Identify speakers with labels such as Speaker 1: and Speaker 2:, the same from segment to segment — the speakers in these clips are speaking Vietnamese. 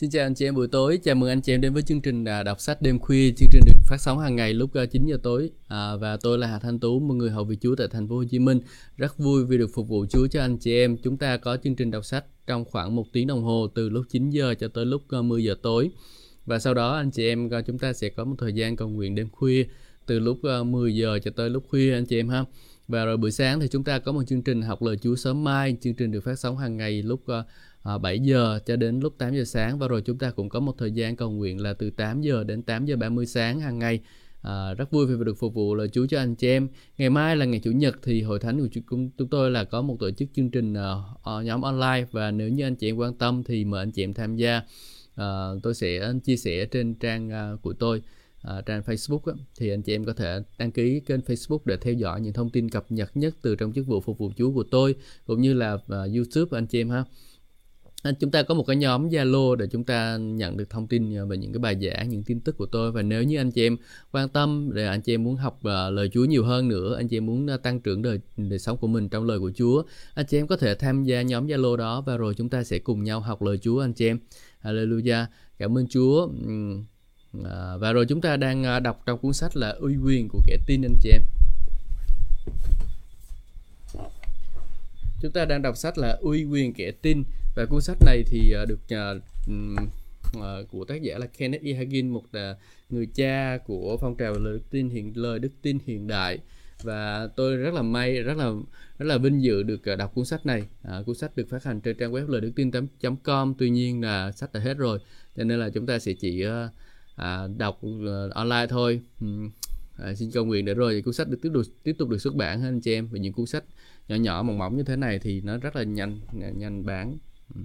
Speaker 1: Xin chào anh chị em buổi tối, chào mừng anh chị em đến với chương trình à, đọc sách đêm khuya. Chương trình được phát sóng hàng ngày lúc à, 9 giờ tối à, và tôi là Hà Thanh Tú, một người hầu vị Chúa tại thành phố Hồ Chí Minh. Rất vui vì được phục vụ Chúa cho anh chị em. Chúng ta có chương trình đọc sách trong khoảng một tiếng đồng hồ từ lúc 9 giờ cho tới lúc à, 10 giờ tối. Và sau đó anh chị em chúng ta sẽ có một thời gian cầu nguyện đêm khuya từ lúc 10 giờ cho tới lúc khuya anh chị em ha. Và rồi buổi sáng thì chúng ta có một chương trình học lời Chúa sớm mai, chương trình được phát sóng hàng ngày lúc À, 7 giờ cho đến lúc 8 giờ sáng và rồi chúng ta cũng có một thời gian cầu nguyện là từ 8 giờ đến 8 giờ 30 sáng hàng ngày. À, rất vui vì được phục vụ lời Chúa cho anh chị em. Ngày mai là ngày Chủ nhật thì hội thánh của chúng, chúng tôi là có một tổ chức chương trình uh, nhóm online và nếu như anh chị em quan tâm thì mời anh chị em tham gia. Uh, tôi sẽ chia sẻ trên trang uh, của tôi. Uh, trang Facebook á, thì anh chị em có thể đăng ký kênh Facebook để theo dõi những thông tin cập nhật nhất từ trong chức vụ phục vụ Chúa của tôi cũng như là uh, YouTube anh chị em ha À, chúng ta có một cái nhóm Zalo để chúng ta nhận được thông tin à, về những cái bài giảng, những tin tức của tôi và nếu như anh chị em quan tâm để anh chị em muốn học uh, lời Chúa nhiều hơn nữa, anh chị em muốn uh, tăng trưởng đời đời sống của mình trong lời của Chúa, anh chị em có thể tham gia nhóm Zalo đó và rồi chúng ta sẽ cùng nhau học lời Chúa anh chị em. Hallelujah. Cảm ơn Chúa. Uh, và rồi chúng ta đang đọc trong cuốn sách là uy quyền của kẻ tin anh chị em. Chúng ta đang đọc sách là uy quyền kẻ tin và cuốn sách này thì uh, được uh, của tác giả là Kenneth E. Hagin một uh, người cha của phong trào lời đức tin hiện lời đức tin hiện đại. Và tôi rất là may rất là rất là vinh dự được đọc cuốn sách này. À, cuốn sách được phát hành trên trang web lời đức tin com tuy nhiên là sách đã hết rồi cho nên là chúng ta sẽ chỉ uh, à, đọc uh, online thôi. À, xin cầu nguyện để rồi cuốn sách được tiếp tục tiếp tục được xuất bản anh chị em. Vì những cuốn sách nhỏ nhỏ mỏng mỏng như thế này thì nó rất là nhanh nhanh bán. Ừ.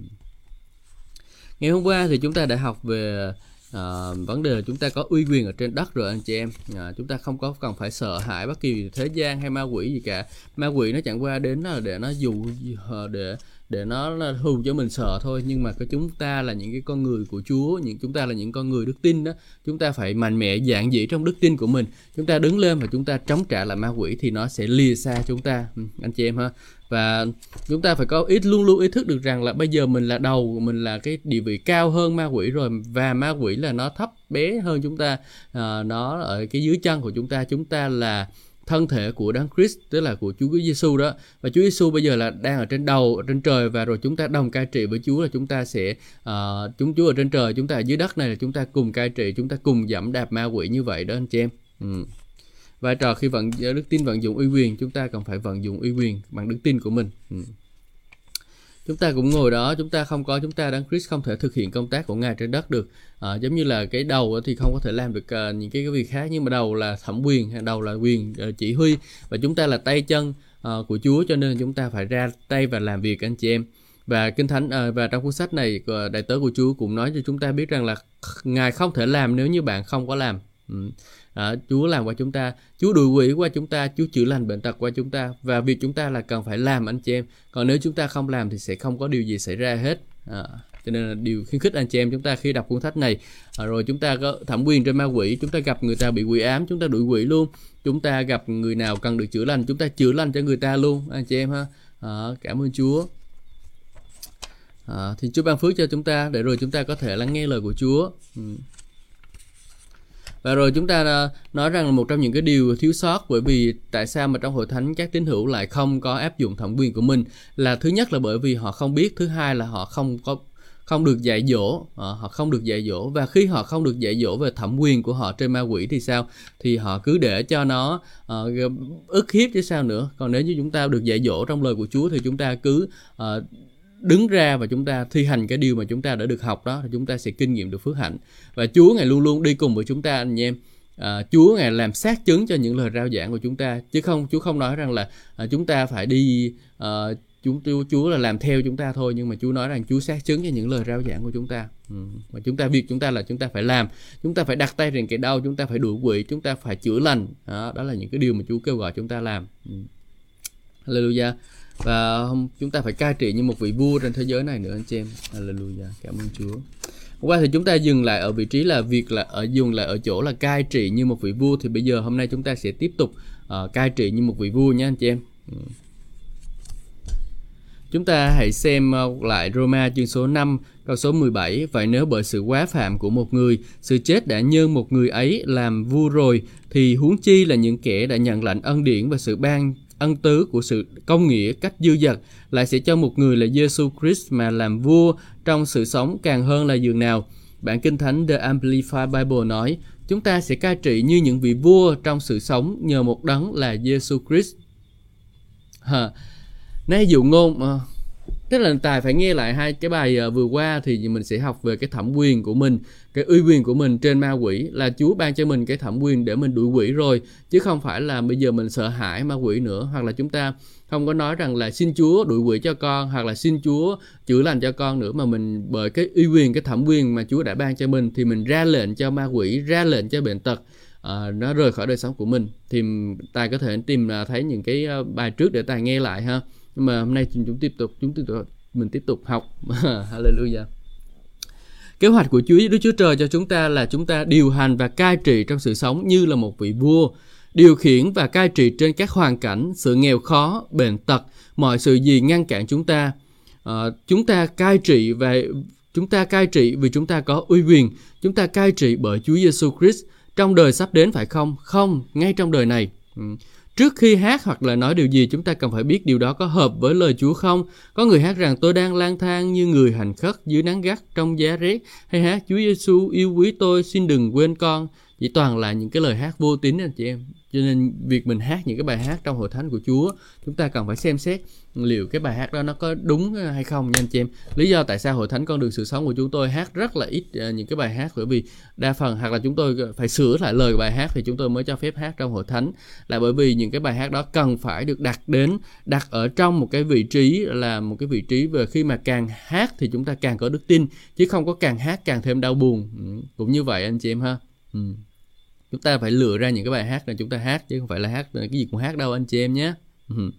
Speaker 1: ngày hôm qua thì chúng ta đã học về à, vấn đề là chúng ta có uy quyền ở trên đất rồi anh chị em. À, chúng ta không có cần phải sợ hãi bất kỳ thế gian hay ma quỷ gì cả. Ma quỷ nó chẳng qua đến là để nó dụ ờ, để để nó hù cho mình sợ thôi. Nhưng mà cái chúng ta là những cái con người của Chúa những chúng ta là những con người đức tin đó chúng ta phải mạnh mẽ dạng dĩ trong đức tin của mình. Chúng ta đứng lên và chúng ta chống trả lại ma quỷ thì nó sẽ lìa xa chúng ta. Ừ, anh chị em ha. Và chúng ta phải có ít luôn luôn ý thức được rằng là bây giờ mình là đầu mình là cái địa vị cao hơn ma quỷ rồi và ma quỷ là nó thấp bé hơn chúng ta. À, nó ở cái dưới chân của chúng ta. Chúng ta là thân thể của Đấng Christ tức là của Chúa Giêsu đó. Và Chúa Giêsu bây giờ là đang ở trên đầu ở trên trời và rồi chúng ta đồng cai trị với Chúa là chúng ta sẽ uh, chúng Chúa ở trên trời chúng ta ở dưới đất này là chúng ta cùng cai trị chúng ta cùng giảm đạp ma quỷ như vậy đó anh chị em. Ừ. Vai trò khi vận đức tin vận dụng uy quyền chúng ta cần phải vận dụng uy quyền bằng đức tin của mình. Ừ chúng ta cũng ngồi đó chúng ta không có chúng ta đấng Christ không thể thực hiện công tác của ngài trên đất được. À, giống như là cái đầu thì không có thể làm được uh, những cái, cái việc khác nhưng mà đầu là thẩm quyền đầu là quyền uh, chỉ huy và chúng ta là tay chân uh, của Chúa cho nên chúng ta phải ra tay và làm việc anh chị em. Và kinh thánh uh, và trong cuốn sách này đại tớ của Chúa cũng nói cho chúng ta biết rằng là ngài không thể làm nếu như bạn không có làm. Ừ à, Chúa làm qua chúng ta Chúa đuổi quỷ qua chúng ta Chúa chữa lành bệnh tật qua chúng ta và việc chúng ta là cần phải làm anh chị em. Còn nếu chúng ta không làm thì sẽ không có điều gì xảy ra hết. À, cho nên là điều khuyến khích anh chị em chúng ta khi đọc cuốn sách này à, rồi chúng ta có thẩm quyền trên ma quỷ chúng ta gặp người ta bị quỷ ám chúng ta đuổi quỷ luôn. Chúng ta gặp người nào cần được chữa lành chúng ta chữa lành cho người ta luôn anh chị em ha. À, cảm ơn Chúa. À, thì Chúa ban phước cho chúng ta để rồi chúng ta có thể lắng nghe lời của Chúa. Ừ và rồi chúng ta ờ, nói rằng là một trong những cái điều thiếu sót bởi vì tại sao mà trong hội thánh các tín hữu lại không có áp dụng thẩm quyền của mình là thứ nhất là bởi vì họ không biết thứ hai là họ không có không được dạy dỗ ờ, họ không được dạy dỗ. Và khi họ không được dạy dỗ về thẩm quyền của họ trên ma quỷ thì sao? Thì họ cứ để cho nó uh, ức hiếp chứ sao nữa. Còn nếu như chúng ta được dạy dỗ trong lời của Chúa thì chúng ta cứ uh, đứng ra và chúng ta thi hành cái điều mà chúng ta đã được học đó thì chúng ta sẽ kinh nghiệm được phước hạnh và Chúa ngài luôn luôn đi cùng với chúng ta anh em à, Chúa ngài làm xác chứng cho những lời rao giảng của chúng ta chứ không Chúa không nói rằng là à, chúng ta phải đi à, chúng Chúa, Chúa là làm theo chúng ta thôi nhưng mà Chúa nói rằng Chúa xác chứng cho những lời rao giảng của chúng ta ừ. và chúng ta việc chúng ta là chúng ta phải làm chúng ta phải đặt tay trên cái đau chúng ta phải đuổi quỷ chúng ta phải chữa lành đó, đó là những cái điều mà Chúa kêu gọi chúng ta làm ừ. Hallelujah và chúng ta phải cai trị như một vị vua trên thế giới này nữa anh chị em. Hallelujah. Cảm ơn Chúa. Hôm qua thì chúng ta dừng lại ở vị trí là việc là ở dừng lại ở chỗ là cai trị như một vị vua. Thì bây giờ hôm nay chúng ta sẽ tiếp tục uh, cai trị như một vị vua nhé anh chị em. Ừ. Chúng ta hãy xem ờ, lại Roma chương số 5 câu số 17 Vậy nếu bởi sự quá phạm của một người Sự chết đã nhân một người ấy làm vua rồi Thì huống chi là những kẻ đã nhận lãnh ân điển và sự ban ân tứ của sự công nghĩa cách dư dật lại sẽ cho một người là Giêsu Christ mà làm vua trong sự sống càng hơn là dường nào. Bản Kinh Thánh The Amplified Bible nói, chúng ta sẽ cai trị như những vị vua trong sự sống nhờ một đấng là Giêsu Christ. Hả? Nay dụ ngôn à, tức là tài phải nghe lại hai cái bài ờ, vừa qua thì mình sẽ học về cái thẩm quyền của mình cái uy quyền của mình trên ma quỷ là Chúa ban cho mình cái thẩm quyền để mình đuổi quỷ rồi chứ không phải là bây giờ mình sợ hãi ma quỷ nữa. Hoặc là chúng ta không có nói rằng là xin Chúa đuổi quỷ cho con hoặc là xin Chúa chữa lành cho con nữa mà mình bởi cái uy quyền cái thẩm quyền mà Chúa đã ban cho mình thì mình ra lệnh cho ma quỷ ra lệnh cho bệnh tật uh, nó rời khỏi đời sống của mình. Thì tài có thể tìm uh, thấy những cái uh, bài trước để tài nghe lại ha. Nhưng mà hôm nay chúng tiếp tục chúng tiếp tục mình tiếp tục học. Hallelujah kế hoạch của Chúa Đức Chúa Trời cho chúng ta là chúng ta điều hành và cai trị trong sự sống như là một vị vua điều khiển và cai trị trên các hoàn cảnh sự nghèo khó bệnh tật mọi sự gì ngăn cản chúng ta. À, chúng ta cai trị và chúng ta cai trị vì chúng ta có uy quyền. Chúng ta cai trị bởi Chúa Giêsu Christ. Trong đời sắp đến phải không? Không ngay trong đời này. Ừ. Trước khi hát hoặc là nói điều gì, chúng ta cần phải biết điều đó có hợp với lời Chúa không? Có người hát rằng, tôi đang lang thang như người hành khất dưới nắng gắt trong giá rét hay hát, Chúa Giêsu yêu quý tôi, xin đừng quên con. Chỉ toàn là những cái lời hát vô tín, anh chị em cho nên việc mình hát những cái bài hát trong hội thánh của Chúa, chúng ta cần phải xem xét liệu cái bài hát đó nó có đúng hay không nha anh chị em. Lý do tại sao hội thánh con đường sự sống của chúng tôi hát rất là ít à, những cái bài hát, bởi vì đa phần hoặc là chúng tôi phải sửa lại lời bài hát thì chúng tôi mới cho phép hát trong hội thánh. Là bởi vì những cái bài hát đó cần phải được đặt đến, đặt ở trong một cái vị trí, là một cái vị trí về khi mà càng hát thì chúng ta càng có đức tin, chứ không có càng hát càng thêm đau buồn. Ừ, cũng như vậy anh chị em ha. Ừ chúng ta phải lựa ra những cái bài hát là chúng ta hát chứ không phải là hát cái gì cũng hát đâu anh chị em nhé. Ừ.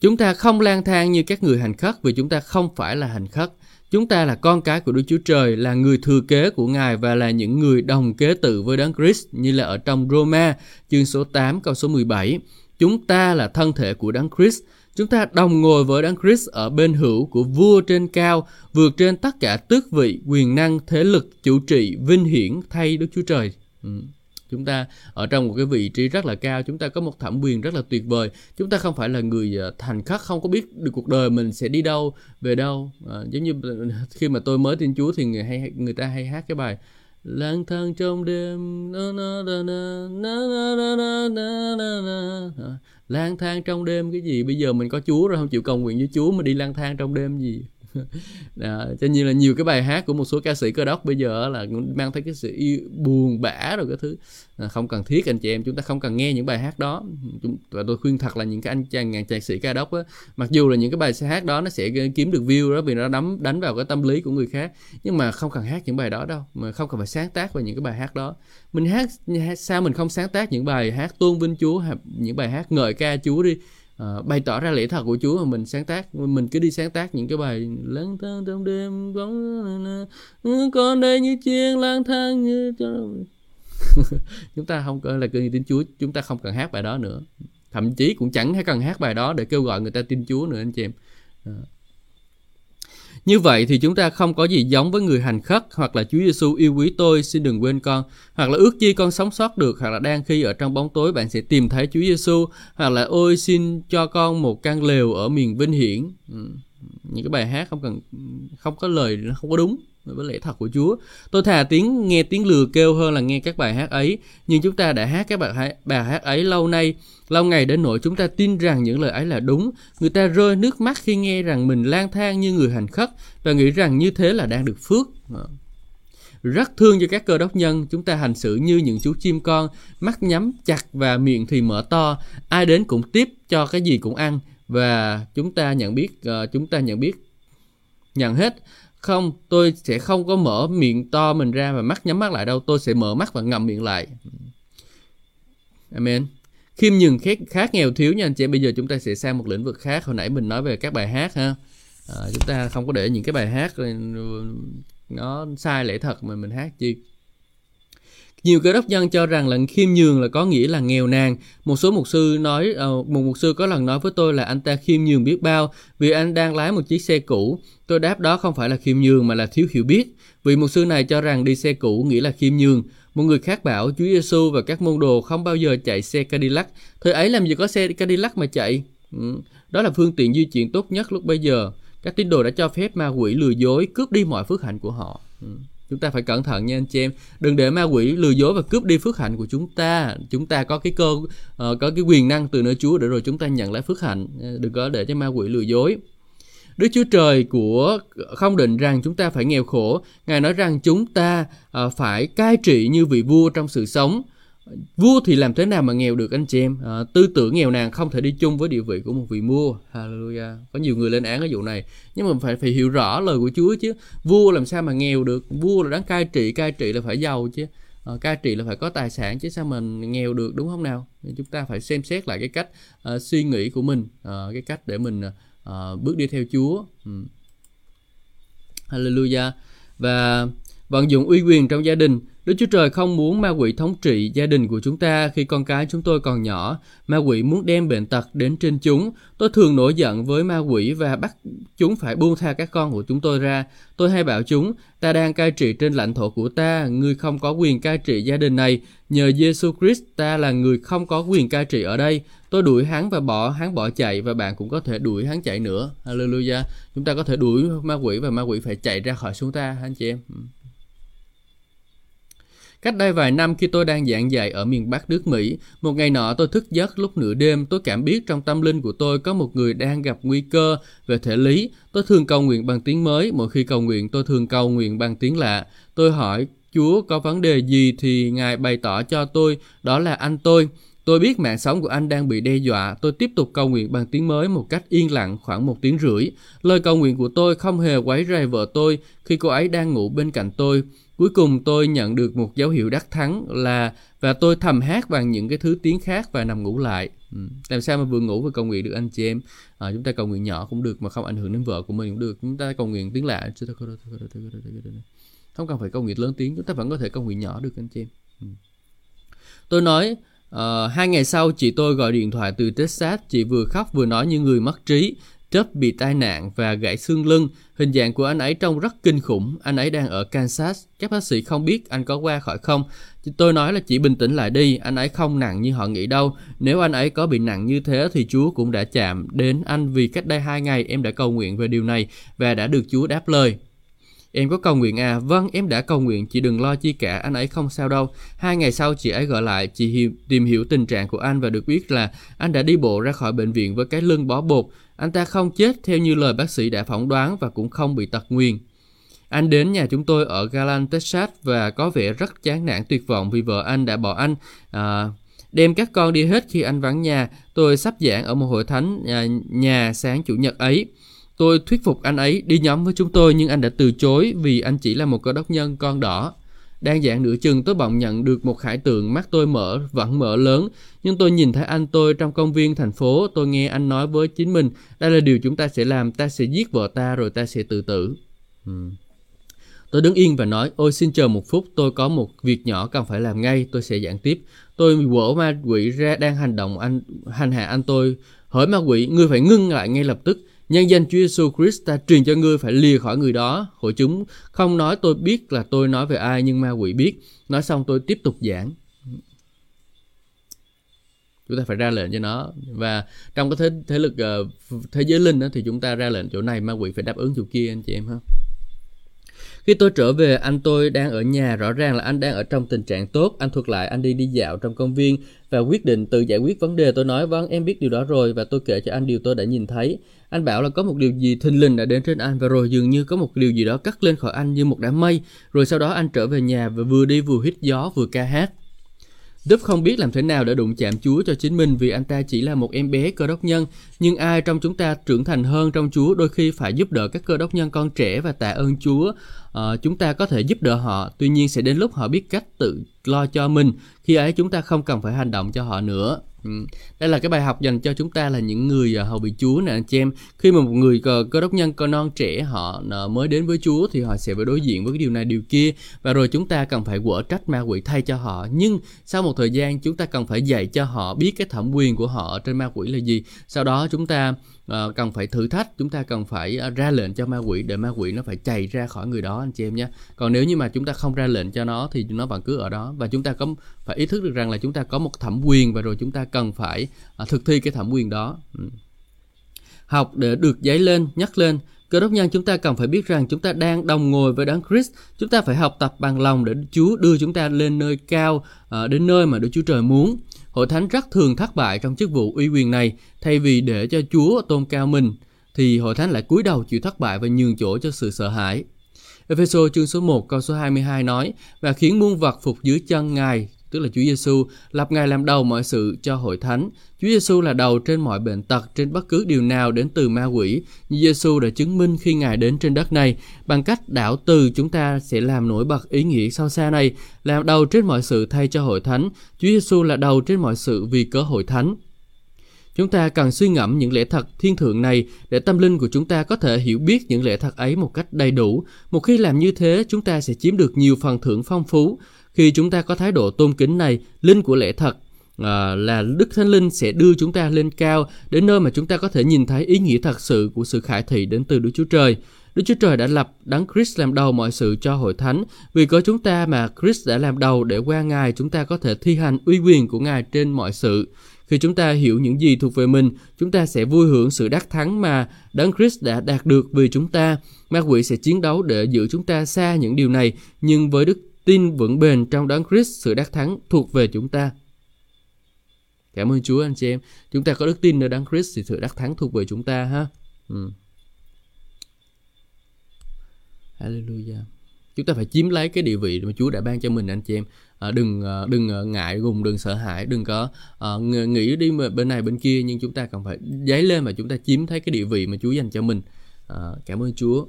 Speaker 1: Chúng ta không lang thang như các người hành khất vì chúng ta không phải là hành khất. Chúng ta là con cái của Đức Chúa Trời là người thừa kế của Ngài và là những người đồng kế tự với Đấng Christ như là ở trong Roma chương số 8 câu số 17 chúng ta là thân thể của Đấng Christ. Chúng ta đồng ngồi với Đấng Christ ở bên hữu của vua trên cao, vượt trên tất cả tước vị, quyền năng, thế lực, chủ trị, vinh hiển thay Đức Chúa Trời. Ừ. Chúng ta ở trong một cái vị trí rất là cao, chúng ta có một thẩm quyền rất là tuyệt vời. Chúng ta không phải là người thành khắc không có biết được cuộc đời mình sẽ đi đâu, về đâu. À, giống như khi mà tôi mới tin Chúa thì người hay người ta hay hát cái bài lang thang trong đêm na na na na na na na na na na lang thang trong đêm cái gì bây giờ mình có chúa rồi không chịu cầu nguyện với chúa mà đi lang thang trong đêm gì à, cho như là nhiều cái bài hát của một số ca sĩ cơ đốc bây giờ là mang thấy cái sự yêu, buồn bã rồi cái thứ. À, không cần thiết anh chị em chúng ta không cần nghe những bài hát đó. Và tôi khuyên thật là những cái anh chàng ngàn nhạc sĩ ca đốc á mặc dù là những cái bài hát đó nó sẽ kiếm được view đó vì nó đấm đánh vào cái tâm lý của người khác nhưng mà không cần hát những bài đó đâu mà không cần phải sáng tác vào những cái bài hát đó. Mình hát sao mình không sáng tác những bài hát tôn vinh chúa những bài hát ngợi ca chúa đi uh, bày tỏ ra lẽ thật của Chúa mà mình sáng tác mình cứ đi sáng tác những cái bài lang thang trong đêm bóng con đây như chiên lang thang như chúng ta không cần là cần tin Chúa chúng ta không cần hát bài đó nữa thậm chí cũng chẳng hay cần hát bài đó để kêu gọi người ta tin Chúa nữa anh chị em uh. Như vậy thì chúng ta không có gì giống với người hành khất hoặc là Chúa Giêsu yêu quý tôi, xin đừng quên con. Hoặc là ước chi con sống sót được hoặc là đang khi ở trong bóng tối bạn sẽ tìm thấy Chúa Giêsu hoặc là ôi xin cho con một căn lều ở miền vinh hiển. Ừ. Những cái bài hát không cần không có lời nó không có đúng với lẽ thật của Chúa. Tôi thà tiếng nghe tiếng lừa kêu hơn là nghe các bài hát ấy, nhưng chúng ta đã hát các bài hát, bài hát ấy lâu nay, lâu ngày đến nỗi chúng ta tin rằng những lời ấy là đúng. Người ta rơi nước mắt khi nghe rằng mình lang thang như người hành khất và nghĩ rằng như thế là đang được phước. Ờ. Rất thương cho các cơ đốc nhân, chúng ta hành xử như những chú chim con, mắt nhắm chặt và miệng thì mở to, ai đến cũng tiếp cho cái gì cũng ăn và chúng ta nhận biết uh, chúng ta nhận biết nhận hết không tôi sẽ không có mở miệng to mình ra và mắt nhắm mắt lại đâu. Tôi sẽ mở mắt và ngậm miệng lại. Amen. Khiêm nhường khác, khác nghèo thiếu nha anh chị. Bây giờ chúng ta sẽ sang một lĩnh vực khác. Hồi nãy mình nói về các bài hát ha. À, chúng ta không có để những cái bài hát ừ, nó sai lẽ thật mà mình hát chi? Nhiều cơ đốc nhân cho rằng là khiêm nhường là có nghĩa là nghèo nàn. Một số mục sư nói, ờ, một mục sư có lần nói với tôi là anh ta khiêm nhường biết bao vì anh đang lái một chiếc xe cũ. Tôi đáp đó không phải là khiêm nhường mà là thiếu hiểu biết. vì mục sư này cho rằng đi xe cũ nghĩa là khiêm nhường. Một người khác bảo Chúa Giêsu và các môn đồ không bao giờ chạy xe Cadillac. Thời ấy làm gì có xe Cadillac mà chạy. Ừ, đó là phương tiện di chuyển tốt nhất lúc bây giờ. Các tín đồ đã cho phép ma quỷ lừa dối cướp đi mọi phước hạnh của họ. Ừ. Chúng ta phải cẩn thận nha anh chị em. Đừng để ma quỷ lừa dối và cướp đi phước hạnh của chúng ta. Chúng ta có cái cơ uh, có cái quyền năng từ nơi Chúa để rồi chúng ta nhận lại phước hạnh. Ờ, đừng có để cho ma quỷ lừa dối. Đức Chúa Trời của không định rằng chúng ta phải nghèo khổ. Ngài nói rằng chúng ta uh, phải cai trị như vị vua trong sự sống. Vua thì làm thế nào mà nghèo được anh chị em? À, tư tưởng nghèo nàn không thể đi chung với địa vị của một vị vua. Hallelujah. Có nhiều người lên án cái vụ này. Nhưng mà phải phải hiểu rõ lời của Chúa chứ. Vua làm sao mà nghèo được? Vua là đáng cai trị, cai trị là phải giàu chứ. À, cai trị là phải có tài sản chứ sao mình nghèo được đúng không nào? Chúng ta phải xem xét lại cái cách uh, suy nghĩ của mình, uh, cái cách để mình uh, bước đi theo Chúa. Ừ. Hallelujah. Và vận dụng uy quyền trong gia đình Đức Chúa Trời không muốn ma quỷ thống trị gia đình của chúng ta khi con cái chúng tôi còn nhỏ. Ma quỷ muốn đem bệnh tật đến trên chúng. Tôi thường nổi giận với ma quỷ và bắt chúng phải buông tha các con của chúng tôi ra. Tôi hay bảo chúng, ta đang cai trị trên lãnh thổ của ta, ngươi không có quyền cai trị gia đình này. Nhờ Giêsu Christ ta là người không có quyền cai trị ở đây. Tôi đuổi hắn và bỏ hắn bỏ chạy và bạn cũng có thể đuổi hắn chạy nữa. Hallelujah. Chúng ta có thể đuổi ma quỷ và ma quỷ phải chạy ra khỏi chúng ta anh chị em. Ừ. Cách đây vài năm khi tôi đang giảng dạy ở miền Bắc nước Mỹ, một ngày nọ tôi thức giấc lúc nửa đêm, tôi cảm biết trong tâm linh của tôi có một người đang gặp nguy cơ về thể lý. Tôi thường cầu nguyện bằng tiếng mới, mỗi khi cầu nguyện tôi thường cầu nguyện bằng tiếng lạ. Tôi hỏi Chúa có vấn đề gì thì Ngài bày tỏ cho tôi, đó là anh tôi. Tôi biết mạng sống của anh đang bị đe dọa, tôi tiếp tục cầu nguyện bằng tiếng mới một cách yên lặng khoảng một tiếng rưỡi. Lời cầu nguyện của tôi không hề quấy rầy vợ tôi khi cô ấy đang ngủ bên cạnh tôi. Cuối cùng tôi nhận được một dấu hiệu đắc thắng là và tôi thầm hát bằng những cái thứ tiếng khác và nằm ngủ lại. Ừ. Làm sao mà vừa ngủ vừa cầu nguyện được anh chị em? À, chúng ta cầu nguyện nhỏ cũng được mà không ảnh hưởng đến vợ của mình cũng được. Chúng ta cầu nguyện tiếng lạ. Không cần phải cầu nguyện lớn tiếng, chúng ta vẫn có thể cầu nguyện nhỏ được anh chị em. Ừ. Tôi nói uh, hai ngày sau chị tôi gọi điện thoại từ Texas, chị vừa khóc vừa nói như người mất trí. Trớp bị tai nạn và gãy xương lưng. Hình dạng của anh ấy trông rất kinh khủng. Anh ấy đang ở Kansas. Các bác sĩ không biết anh có qua khỏi không. Tôi nói là chỉ bình tĩnh lại đi. Anh ấy không nặng như họ nghĩ đâu. Nếu anh ấy có bị nặng như thế thì Chúa cũng đã chạm đến anh vì cách đây hai ngày em đã cầu nguyện về điều này và đã được Chúa đáp lời. Em có cầu nguyện à? Vâng, em đã cầu nguyện, chị đừng lo chi cả, anh ấy không sao đâu. Hai ngày sau chị ấy gọi lại, chị hiểu, tìm hiểu tình trạng của anh và được biết là anh đã đi bộ ra khỏi bệnh viện với cái lưng bó bột. Anh ta không chết theo như lời bác sĩ đã phỏng đoán và cũng không bị tật nguyền. Anh đến nhà chúng tôi ở Galan, Texas và có vẻ rất chán nản tuyệt vọng vì vợ anh đã bỏ anh. À, đem các con đi hết khi anh vắng nhà. Tôi sắp giảng ở một hội thánh nhà, nhà sáng chủ nhật ấy. Tôi thuyết phục anh ấy đi nhóm với chúng tôi nhưng anh đã từ chối vì anh chỉ là một cơ đốc nhân con đỏ. Đang giảng nửa chừng tôi bỗng nhận được một khải tượng mắt tôi mở vẫn mở lớn nhưng tôi nhìn thấy anh tôi trong công viên thành phố tôi nghe anh nói với chính mình đây là điều chúng ta sẽ làm ta sẽ giết vợ ta rồi ta sẽ tự tử. Hmm. Tôi đứng yên và nói, ôi xin chờ một phút, tôi có một việc nhỏ cần phải làm ngay, tôi sẽ giảng tiếp. Tôi quở ma quỷ ra đang hành động anh hành hạ anh tôi. Hỏi ma quỷ, ngươi phải ngưng lại ngay lập tức. Nhân danh Chúa Giêsu Christ ta truyền cho ngươi phải lìa khỏi người đó. Hội chúng không nói tôi biết là tôi nói về ai nhưng ma quỷ biết. Nói xong tôi tiếp tục giảng. Chúng ta phải ra lệnh cho nó và trong cái thế thế lực uh, thế giới linh đó thì chúng ta ra lệnh chỗ này ma quỷ phải đáp ứng chỗ kia anh chị em ha. Khi tôi trở về, anh tôi đang ở nhà, rõ ràng là anh đang ở trong tình trạng tốt. Anh thuật lại anh đi đi dạo trong công viên và quyết định tự giải quyết vấn đề. Tôi nói, vâng, em biết điều đó rồi và tôi kể cho anh điều tôi đã nhìn thấy. Anh bảo là có một điều gì thình lình đã đến trên anh và rồi dường như có một điều gì đó cắt lên khỏi anh như một đám mây. Rồi sau đó anh trở về nhà và vừa đi vừa hít gió vừa ca hát. Đức không biết làm thế nào để đụng chạm Chúa cho chính mình vì anh ta chỉ là một em bé cơ đốc nhân. Nhưng ai trong chúng ta trưởng thành hơn trong Chúa đôi khi phải giúp đỡ các cơ đốc nhân con trẻ và tạ ơn Chúa. À, chúng ta có thể giúp đỡ họ, tuy nhiên sẽ đến lúc họ biết cách tự lo cho mình. Khi ấy chúng ta không cần phải hành động cho họ nữa. Ừ, đây là cái bài học dành cho chúng ta là những người à, hầu bị Chúa nè, anh chị em. Khi mà một người cơ đốc nhân, cơ non trẻ họ à, mới đến với Chúa thì họ sẽ phải đối diện với cái điều này, điều kia và rồi chúng ta cần phải quở trách ma quỷ thay cho họ. Nhưng sau một thời gian, chúng ta cần phải dạy cho họ biết cái thẩm quyền của họ trên ma quỷ là gì. Sau đó chúng ta uh, cần phải thử thách chúng ta cần phải uh, ra lệnh cho ma quỷ để ma quỷ nó phải chạy ra khỏi người đó anh chị em nhé còn nếu như mà chúng ta không ra lệnh cho nó thì nó vẫn cứ ở đó và chúng ta có phải ý thức được rằng là chúng ta có một thẩm quyền và rồi chúng ta cần phải uh, thực thi cái thẩm quyền đó ừ. học để được giấy lên nhắc lên Cơ đốc nhân chúng ta cần phải biết rằng chúng ta đang đồng ngồi với Đấng Christ. Chúng ta phải học tập bằng lòng để Chúa đưa chúng ta lên nơi cao, đến nơi mà Đức Chúa Trời muốn. Hội thánh rất thường thất bại trong chức vụ uy quyền này, thay vì để cho Chúa tôn cao mình, thì hội thánh lại cúi đầu chịu thất bại và nhường chỗ cho sự sợ hãi. Ephesos chương số 1 câu số 22 nói và khiến muôn vật phục dưới chân Ngài tức là Chúa Giêsu lập Ngài làm đầu mọi sự cho hội thánh. Chúa Giêsu là đầu trên mọi bệnh tật, trên bất cứ điều nào đến từ ma quỷ. Như Giêsu đã chứng minh khi Ngài đến trên đất này, bằng cách đảo từ chúng ta sẽ làm nổi bật ý nghĩa sâu xa này, làm đầu trên mọi sự thay cho hội thánh. Chúa Giêsu là đầu trên mọi sự vì cớ hội thánh. Chúng ta cần suy ngẫm những lẽ thật thiên thượng này để tâm linh của chúng ta có thể hiểu biết những lẽ thật ấy một cách đầy đủ. Một khi làm như thế, chúng ta sẽ chiếm được nhiều phần thưởng phong phú. Khi chúng ta có thái độ tôn kính này, linh của lẽ thật à, là Đức Thánh Linh sẽ đưa chúng ta lên cao đến nơi mà chúng ta có thể nhìn thấy ý nghĩa thật sự của sự khải thị đến từ Đức Chúa Trời. Đức Chúa Trời đã lập Đấng Christ làm đầu mọi sự cho hội thánh. Vì có chúng ta mà Christ đã làm đầu để qua Ngài chúng ta có thể thi hành uy quyền của Ngài trên mọi sự. Khi chúng ta hiểu những gì thuộc về mình, chúng ta sẽ vui hưởng sự đắc thắng mà Đấng Christ đã đạt được vì chúng ta. Ma quỷ sẽ chiến đấu để giữ chúng ta xa những điều này, nhưng với đức tin vững bền trong đấng Christ, sự đắc thắng thuộc về chúng ta. Cảm ơn Chúa anh chị em. Chúng ta có đức tin nơi đấng Christ thì sự đắc thắng thuộc về chúng ta ha. Ừ. Hallelujah. Chúng ta phải chiếm lấy cái địa vị mà Chúa đã ban cho mình anh chị em. À, đừng à, đừng à, ngại gùng, đừng sợ hãi, đừng có à, nghĩ đi bên này bên kia nhưng chúng ta cần phải dấy lên mà chúng ta chiếm thấy cái địa vị mà Chúa dành cho mình. À, cảm ơn Chúa.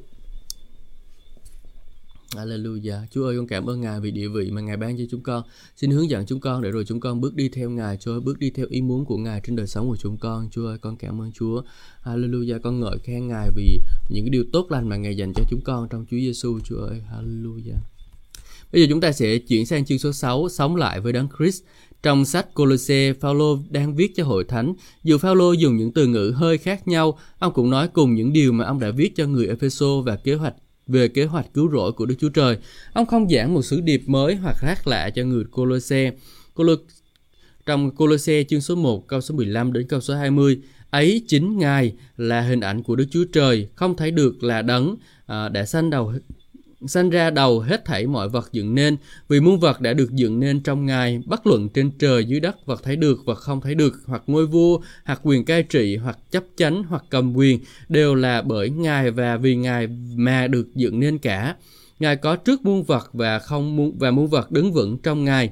Speaker 1: Hallelujah. Chúa ơi, con cảm ơn Ngài vì địa vị mà Ngài ban cho chúng con. Xin hướng dẫn chúng con để rồi chúng con bước đi theo Ngài, Chúa ơi, bước đi theo ý muốn của Ngài trên đời sống của chúng con. Chúa ơi, con cảm ơn Chúa. Hallelujah. Con ngợi khen Ngài vì những cái điều tốt lành mà Ngài dành cho chúng con trong Chúa Giêsu. Chúa ơi, Hallelujah. Bây giờ chúng ta sẽ chuyển sang chương số 6, sống lại với Đấng Christ. Trong sách Colosse, Phaolô đang viết cho hội thánh. Dù Phaolô dùng những từ ngữ hơi khác nhau, ông cũng nói cùng những điều mà ông đã viết cho người Epheso và kế hoạch về kế hoạch cứu rỗi của Đức Chúa Trời. Ông không giảng một sứ điệp mới hoặc khác lạ cho người Colosse. Colo... Trong Colosse chương số 1 câu số 15 đến câu số 20, ấy chính Ngài là hình ảnh của Đức Chúa Trời, không thấy được là đấng à, đã sanh đầu sanh ra đầu hết thảy mọi vật dựng nên, vì muôn vật đã được dựng nên trong Ngài, bất luận trên trời dưới đất vật thấy được vật không thấy được, hoặc ngôi vua, hoặc quyền cai trị, hoặc chấp chánh, hoặc cầm quyền, đều là bởi Ngài và vì Ngài mà được dựng nên cả. Ngài có trước muôn vật và không muôn, và muôn vật đứng vững trong Ngài.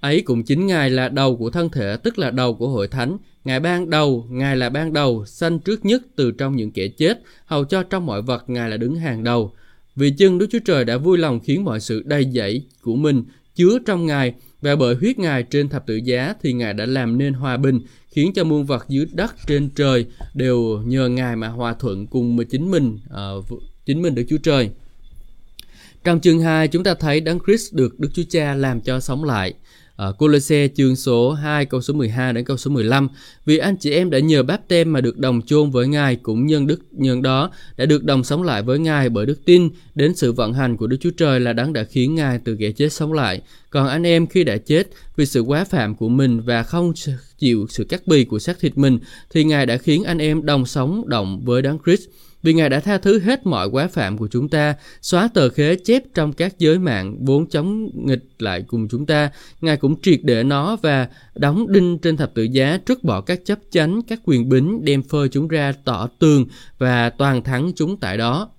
Speaker 1: Ấy cũng chính Ngài là đầu của thân thể, tức là đầu của hội thánh. Ngài ban đầu, Ngài là ban đầu, sanh trước nhất từ trong những kẻ chết, hầu cho trong mọi vật Ngài là đứng hàng đầu. Vì chân Đức Chúa Trời đã vui lòng khiến mọi sự đầy dẫy của mình chứa trong Ngài và bởi huyết Ngài trên thập tự giá thì Ngài đã làm nên hòa bình, khiến cho muôn vật dưới đất trên trời đều nhờ Ngài mà hòa thuận cùng với chính mình, uh, chính mình Đức Chúa Trời. Trong chương 2 chúng ta thấy Đấng Christ được Đức Chúa Cha làm cho sống lại Ờ, ở Colosse chương số 2 câu số 12 đến câu số 15 vì anh chị em đã nhờ báp tem mà được đồng chôn với Ngài cũng nhân đức, nhân đó, đã được đồng sống lại với Ngài bởi đức tin. Đến sự vận hành của Đức Chúa Trời là đấng đã khiến Ngài từ kẻ chết sống lại. Còn anh em khi đã chết vì sự quá phạm của mình và không chịu sự cắt bì của xác thịt mình, thì Ngài đã khiến anh em đồng sống động với đấng Christ vì Ngài đã tha thứ hết mọi quá phạm của chúng ta, xóa tờ khế chép trong các giới mạng vốn chống nghịch lại cùng chúng ta. Ngài cũng triệt để nó và đóng đinh trên thập tự giá, trút bỏ các chấp chánh, các quyền bính, đem phơi chúng ra tỏ tường và toàn thắng chúng tại đó.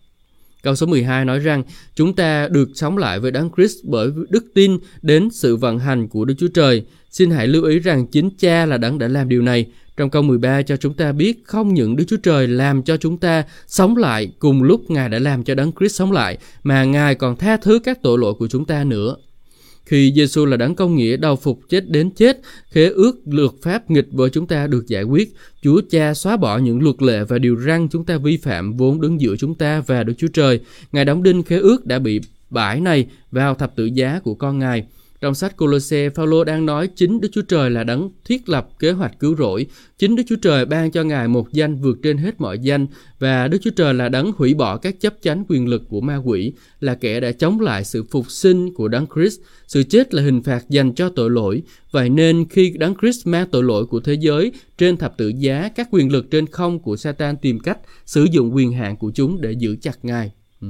Speaker 1: Câu số 12 nói rằng chúng ta được sống lại với Đấng Christ bởi đức tin đến sự vận hành của Đức Chúa Trời. Xin hãy lưu ý rằng chính Cha là Đấng đã làm điều này. Trong câu 13 cho chúng ta biết không những Đức Chúa Trời làm cho chúng ta sống lại cùng lúc Ngài đã làm cho Đấng Christ sống lại, mà Ngài còn tha thứ các tội lỗi của chúng ta nữa. Khi Giêsu là đấng công nghĩa đau phục chết đến chết, khế ước luật pháp nghịch với chúng ta được giải quyết. Chúa Cha xóa bỏ những luật lệ và điều răn chúng ta vi phạm vốn đứng giữa chúng ta và Đức Chúa Trời. Ngài đóng đinh khế ước đã bị bãi này vào thập tự giá của con Ngài. Trong sách Colosse, Phaolô đang nói chính Đức Chúa Trời là đấng thiết lập kế hoạch cứu rỗi. Chính Đức Chúa Trời ban cho Ngài một danh vượt trên hết mọi danh và Đức Chúa Trời là đấng hủy bỏ các chấp chánh quyền lực của ma quỷ, là kẻ đã chống lại sự phục sinh của đấng Christ. Sự chết là hình phạt dành cho tội lỗi. Vậy nên khi đấng Christ mang tội lỗi của thế giới trên thập tự giá, các quyền lực trên không của Satan tìm cách sử dụng quyền hạn của chúng để giữ chặt Ngài. Ừ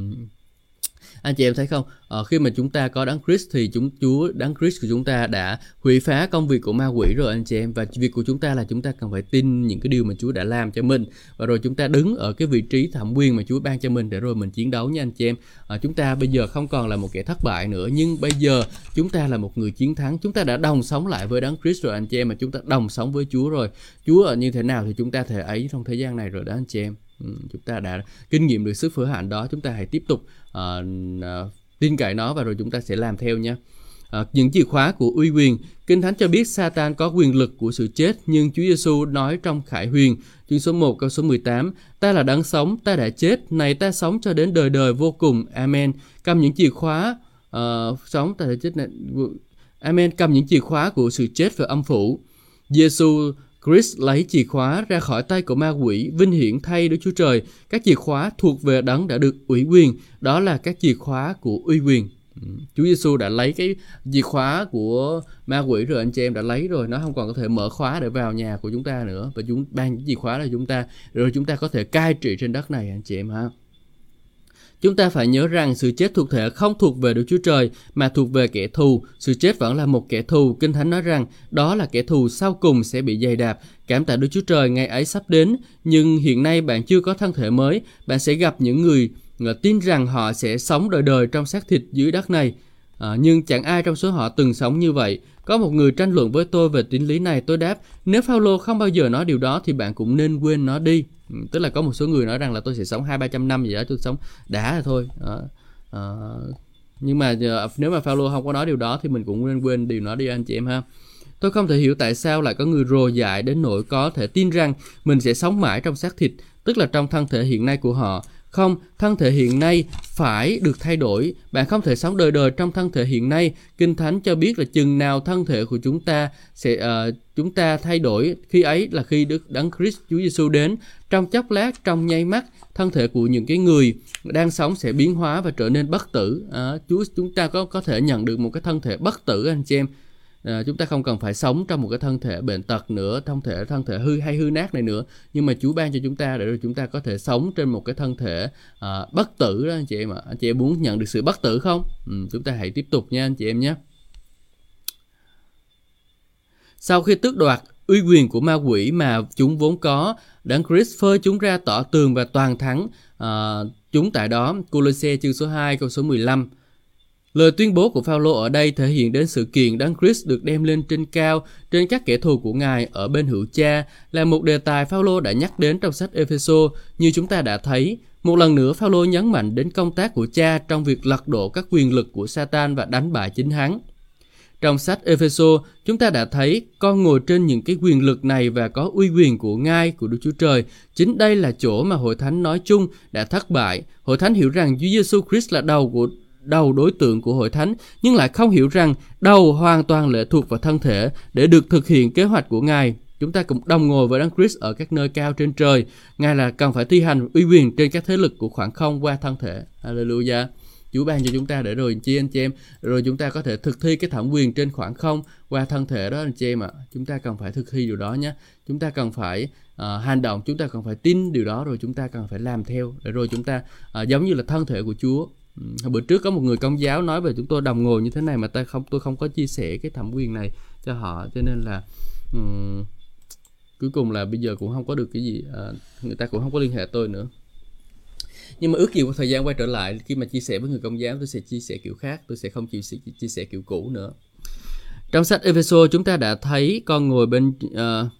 Speaker 1: anh chị em thấy không à, khi mà chúng ta có đấng Christ thì chúng Chúa đấng Christ của chúng ta đã hủy phá công việc của ma quỷ rồi anh chị em và việc của chúng ta là chúng ta cần phải tin những cái điều mà Chúa đã làm cho mình và rồi chúng ta đứng ở cái vị trí thẩm quyền mà Chúa ban cho mình để rồi mình chiến đấu nha anh chị em à, chúng ta bây giờ không còn là một kẻ thất bại nữa nhưng bây giờ chúng ta là một người chiến thắng chúng ta đã đồng sống lại với đấng Christ rồi anh chị em mà chúng ta đồng sống với Chúa rồi Chúa ở như thế nào thì chúng ta thể ấy trong thời gian này rồi đó anh chị em Ừ, chúng ta đã kinh nghiệm được sức phở hạnh đó chúng ta hãy tiếp tục uh, uh, tin cậy nó và rồi chúng ta sẽ làm theo nhé. À, những chìa khóa của uy quyền. Kinh thánh cho biết Satan có quyền lực của sự chết nhưng Chúa Giêsu nói trong Khải Huyền chương số 1 câu số 18 ta là đấng sống ta đã chết này ta sống cho đến đời đời vô cùng. Amen. Cầm những chìa khóa uh, sống ta đã chết này Amen. Cầm những chìa khóa của sự chết và âm phủ. Giêsu Chris lấy chìa khóa ra khỏi tay của ma quỷ, vinh hiển thay Đức Chúa Trời. Các chìa khóa thuộc về đấng đã được ủy quyền, đó là các chìa khóa của uy quyền. Ừ. Chúa Giêsu đã lấy cái chìa khóa của ma quỷ rồi anh chị em đã lấy rồi. Nó không còn có thể mở khóa để vào nhà của chúng ta nữa. Và chúng ban chìa khóa là chúng ta. Rồi chúng ta có thể cai trị trên đất này anh chị em ha. Chúng ta phải nhớ rằng sự chết thuộc thể không thuộc về Đức Chúa Trời mà thuộc về kẻ thù. Sự chết vẫn là một kẻ thù. Kinh Thánh nói rằng đó là kẻ thù sau cùng sẽ bị dày đạp. Cảm tạ Đức Chúa Trời ngày ấy sắp đến. Nhưng hiện nay bạn chưa có thân thể mới. Bạn sẽ gặp những người ờ, tin rằng họ sẽ sống đời đời trong xác thịt dưới đất này. À, nhưng chẳng ai trong số họ từng sống như vậy. Có một người tranh luận với tôi về tính lý này, tôi đáp, nếu Paulo không bao giờ nói điều đó thì bạn cũng nên quên nó đi. Ừ, tức là có một số người nói rằng là tôi sẽ sống hai ba trăm năm gì đó tôi sống đã rồi thôi à, à, nhưng mà ờ, nếu mà Paulo không có nói điều đó thì mình cũng nên quên điều đó đi anh chị em ha Tôi không thể hiểu tại sao lại có người rồ dại đến nỗi có thể tin rằng mình sẽ sống mãi trong xác thịt, tức là trong thân thể hiện nay của họ. Không, thân thể hiện nay phải được thay đổi. Bạn không thể sống đời đời trong thân thể hiện nay. Kinh Thánh cho biết là chừng nào thân thể của chúng ta sẽ uh, chúng ta thay đổi khi ấy là khi Đức Đấng Christ Chúa Giêsu đến trong chốc lát trong nháy mắt thân thể của những cái người đang sống sẽ biến hóa và trở nên bất tử. À, Chúa chúng ta có có thể nhận được một cái thân thể bất tử anh chị em à, chúng ta không cần phải sống trong một cái thân thể bệnh tật nữa thân thể thân thể hư hay hư nát này nữa. Nhưng mà Chúa ban cho chúng ta để rồi chúng ta có thể sống trên một cái thân thể à, bất tử đó anh chị em ạ. Anh chị em muốn nhận được sự bất tử không? Ừ, chúng ta hãy tiếp tục nha anh chị em nhé. Sau khi tước đoạt uy quyền của ma quỷ mà chúng vốn có, Đấng Christ phơi chúng ra tỏ tường và toàn thắng à, chúng tại đó. Colosse chương số 2 câu số 15 Lời tuyên bố của Phaolô ở đây thể hiện đến sự kiện Đấng Christ được đem lên trên cao trên các kẻ thù của Ngài ở bên hữu cha là một đề tài Phaolô đã nhắc đến trong sách Epheso như chúng ta đã thấy. Một lần nữa Phaolô nhấn mạnh đến công tác của cha trong việc lật đổ các quyền lực của Satan và đánh bại chính hắn. Trong sách Epheso, chúng ta đã thấy con ngồi trên những cái quyền lực này và có uy quyền của ngai của Đức Chúa Trời. Chính đây là chỗ mà hội thánh nói chung đã thất bại. Hội thánh hiểu rằng Chúa Giêsu Christ là đầu của đầu đối tượng của hội thánh nhưng lại không hiểu rằng đầu hoàn toàn lệ thuộc vào thân thể để được thực hiện kế hoạch của Ngài. Chúng ta cũng đồng ngồi với Đấng Christ ở các nơi cao trên trời. Ngài là cần phải thi hành uy quyền trên các thế lực của khoảng không qua thân thể. Hallelujah. Chúa ban cho chúng ta để rồi chi anh chị em rồi chúng ta có thể thực thi cái thẩm quyền trên khoảng không qua thân thể đó anh chị em ạ à. chúng ta cần phải thực thi điều đó nhé chúng ta cần phải uh, hành động chúng ta cần phải tin điều đó rồi chúng ta cần phải làm theo để rồi chúng ta uh, giống như là thân thể của Chúa hồi bữa trước có một người công giáo nói về chúng tôi đồng ngồi như thế này mà ta không tôi không có chia sẻ cái thẩm quyền này cho họ cho nên là um, cuối cùng là bây giờ cũng không có được cái gì à, người ta cũng không có liên hệ tôi nữa. Nhưng mà ước gì có thời gian quay trở lại khi mà chia sẻ với người công giáo tôi sẽ chia sẻ kiểu khác tôi sẽ không chia sẻ, chia sẻ kiểu cũ nữa. Trong sách Ephesos chúng ta đã thấy con ngồi bên uh,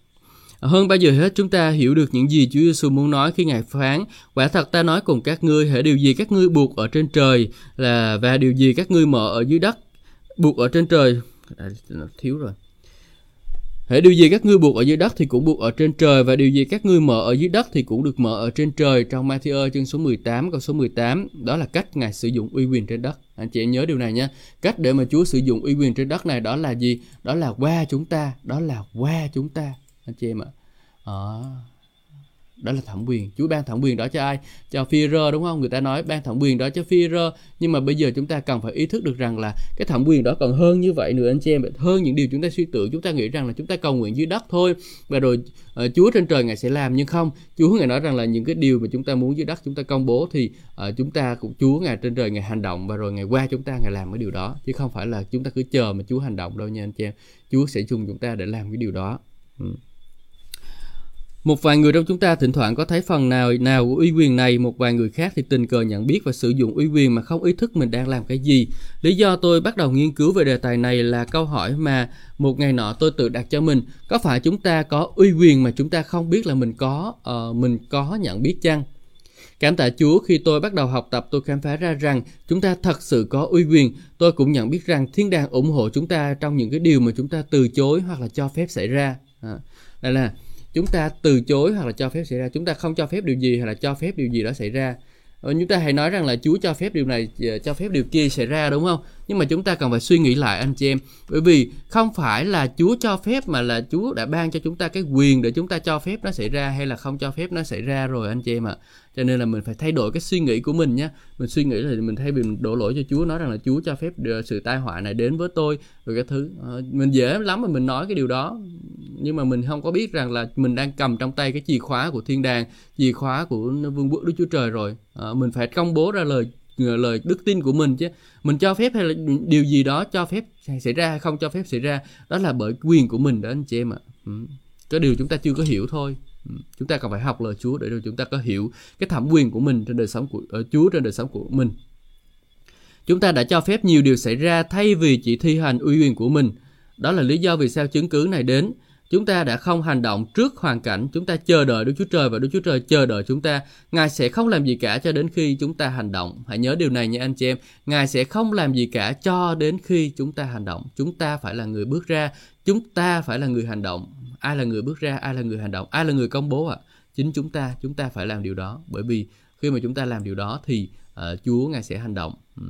Speaker 1: hơn bao giờ hết chúng ta hiểu được những gì Chúa Giêsu muốn nói khi Ngài phán Quả thật ta nói cùng các ngươi Hãy điều gì các ngươi buộc ở trên trời là Và điều gì các ngươi mở ở dưới đất buộc ở trên trời à, thiếu rồi Hễ điều gì các ngươi buộc ở dưới đất thì cũng buộc ở trên trời và điều gì các ngươi mở ở dưới đất thì cũng được mở ở trên trời trong Matthew chương số 18 câu số 18 đó là cách Ngài sử dụng uy quyền trên đất. Anh chị em nhớ điều này nha. Cách để mà Chúa sử dụng uy quyền trên đất này đó là gì? Đó là qua chúng ta, đó là qua chúng ta. Anh chị em ạ. À đó là thẩm quyền Chúa ban thẩm quyền đó cho ai cho phi rơ đúng không người ta nói ban thẩm quyền đó cho phi rơ nhưng mà bây giờ chúng ta cần phải ý thức được rằng là cái thẩm quyền đó còn hơn như vậy nữa anh chị em hơn những điều chúng ta suy tưởng chúng ta nghĩ rằng là chúng ta cầu nguyện dưới đất thôi và rồi uh, Chúa trên trời ngài sẽ làm nhưng không Chúa ngài nói rằng là những cái điều mà chúng ta muốn dưới đất chúng ta công bố thì uh, chúng ta cũng Chúa ngài trên trời ngài hành động và rồi ngày qua chúng ta ngài làm cái điều đó chứ không phải là chúng ta cứ chờ mà Chúa hành động đâu nha anh chị em Chúa sẽ dùng chúng ta để làm cái điều đó ừ. Một vài người trong chúng ta thỉnh thoảng có thấy phần nào nào của uy quyền này, một vài người khác thì tình cờ nhận biết và sử dụng uy quyền mà không ý thức mình đang làm cái gì. Lý do tôi bắt đầu nghiên cứu về đề tài này là câu hỏi mà một ngày nọ tôi tự đặt cho mình, có phải chúng ta có uy quyền mà chúng ta không biết là mình có uh, mình có nhận biết chăng? Cảm tạ Chúa khi tôi bắt đầu học tập tôi khám phá ra rằng chúng ta thật sự có uy quyền. Tôi cũng nhận biết rằng thiên đàng ủng hộ chúng ta trong những cái điều mà chúng ta từ chối hoặc là cho phép xảy ra. À, đây là chúng ta từ chối hoặc là cho phép xảy ra. Chúng ta không cho phép điều gì hoặc là cho phép điều gì đó xảy ra. Ờ, chúng ta hãy nói rằng là Chúa cho phép điều này ờ, cho phép điều kia xảy ra, đúng không? Nhưng mà chúng ta cần phải suy nghĩ lại anh chị em. Bởi vì không phải là Chúa cho phép mà là Chúa đã ban cho chúng ta cái quyền để chúng ta cho phép nó xảy ra hay là không cho phép nó xảy ra rồi anh chị em ạ. À cho nên là mình phải thay đổi cái suy nghĩ của mình nhé mình suy nghĩ là mình thay vì mình đổ lỗi cho Chúa nói rằng là Chúa cho phép ờ, sự tai họa này đến với tôi rồi cái thứ ờ, mình dễ lắm mà mình nói cái điều đó. Nhưng mà mình không có biết rằng là mình đang cầm trong tay cái chìa khóa của thiên đàng chìa khóa của vương quốc Đức Chúa Trời rồi. À, mình phải công bố ra lời lời đức tin của mình chứ. Mình cho phép hay là điều gì đó cho phép xảy ra hay không cho phép xảy ra, đó là bởi quyền của mình đó, anh chị em ạ. Ừ. cái điều chúng ta chưa có hiểu thôi. Ừ. Chúng ta cần phải học lời Chúa để rồi chúng ta có hiểu cái thẩm quyền của mình trên đời sống của, ở Chúa trên đời sống của mình. Chúng ta đã cho phép nhiều điều xảy ra thay vì chỉ thi hành uy quyền của mình. Đó là lý do vì sao chứng cứ này đến chúng ta đã không hành động trước hoàn cảnh chúng ta chờ đợi Đức Chúa Trời và Đức Chúa Trời chờ đợi chúng ta. Ngài sẽ không làm gì cả cho đến khi chúng ta hành động. Hãy nhớ điều này nha anh chị em. Ngài sẽ không làm gì cả cho đến khi chúng ta hành động. Chúng ta phải là người bước ra. Chúng ta phải là người hành động. Ai là người bước ra ai là người hành động ai là người công bố ạ? À? chính chúng ta chúng ta phải làm điều đó. Bởi vì khi mà chúng ta làm điều đó thì uh, Chúa ngài sẽ hành động. Ừ.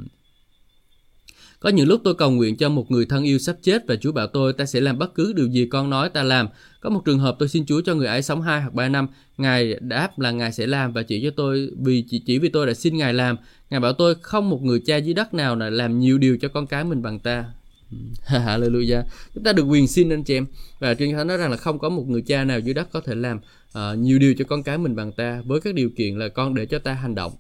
Speaker 1: Có những lúc tôi cầu nguyện cho một người thân yêu sắp chết và Chúa bảo tôi ta sẽ làm bất cứ điều gì con nói ta làm. Có một trường hợp tôi xin Chúa cho người ấy sống 2 hoặc 3 năm. Ngài đáp là Ngài sẽ làm và chỉ cho tôi vì chỉ, chỉ vì tôi đã xin Ngài làm. Ngài bảo tôi không một người cha dưới đất nào là làm nhiều điều cho con cái mình bằng ta. Hallelujah. Chúng ta được quyền xin anh chị em. Và Chúa Thánh nói rằng là không có một người cha nào dưới đất có thể làm uh, nhiều điều cho con cái mình bằng ta với các điều kiện là con để cho ta hành động.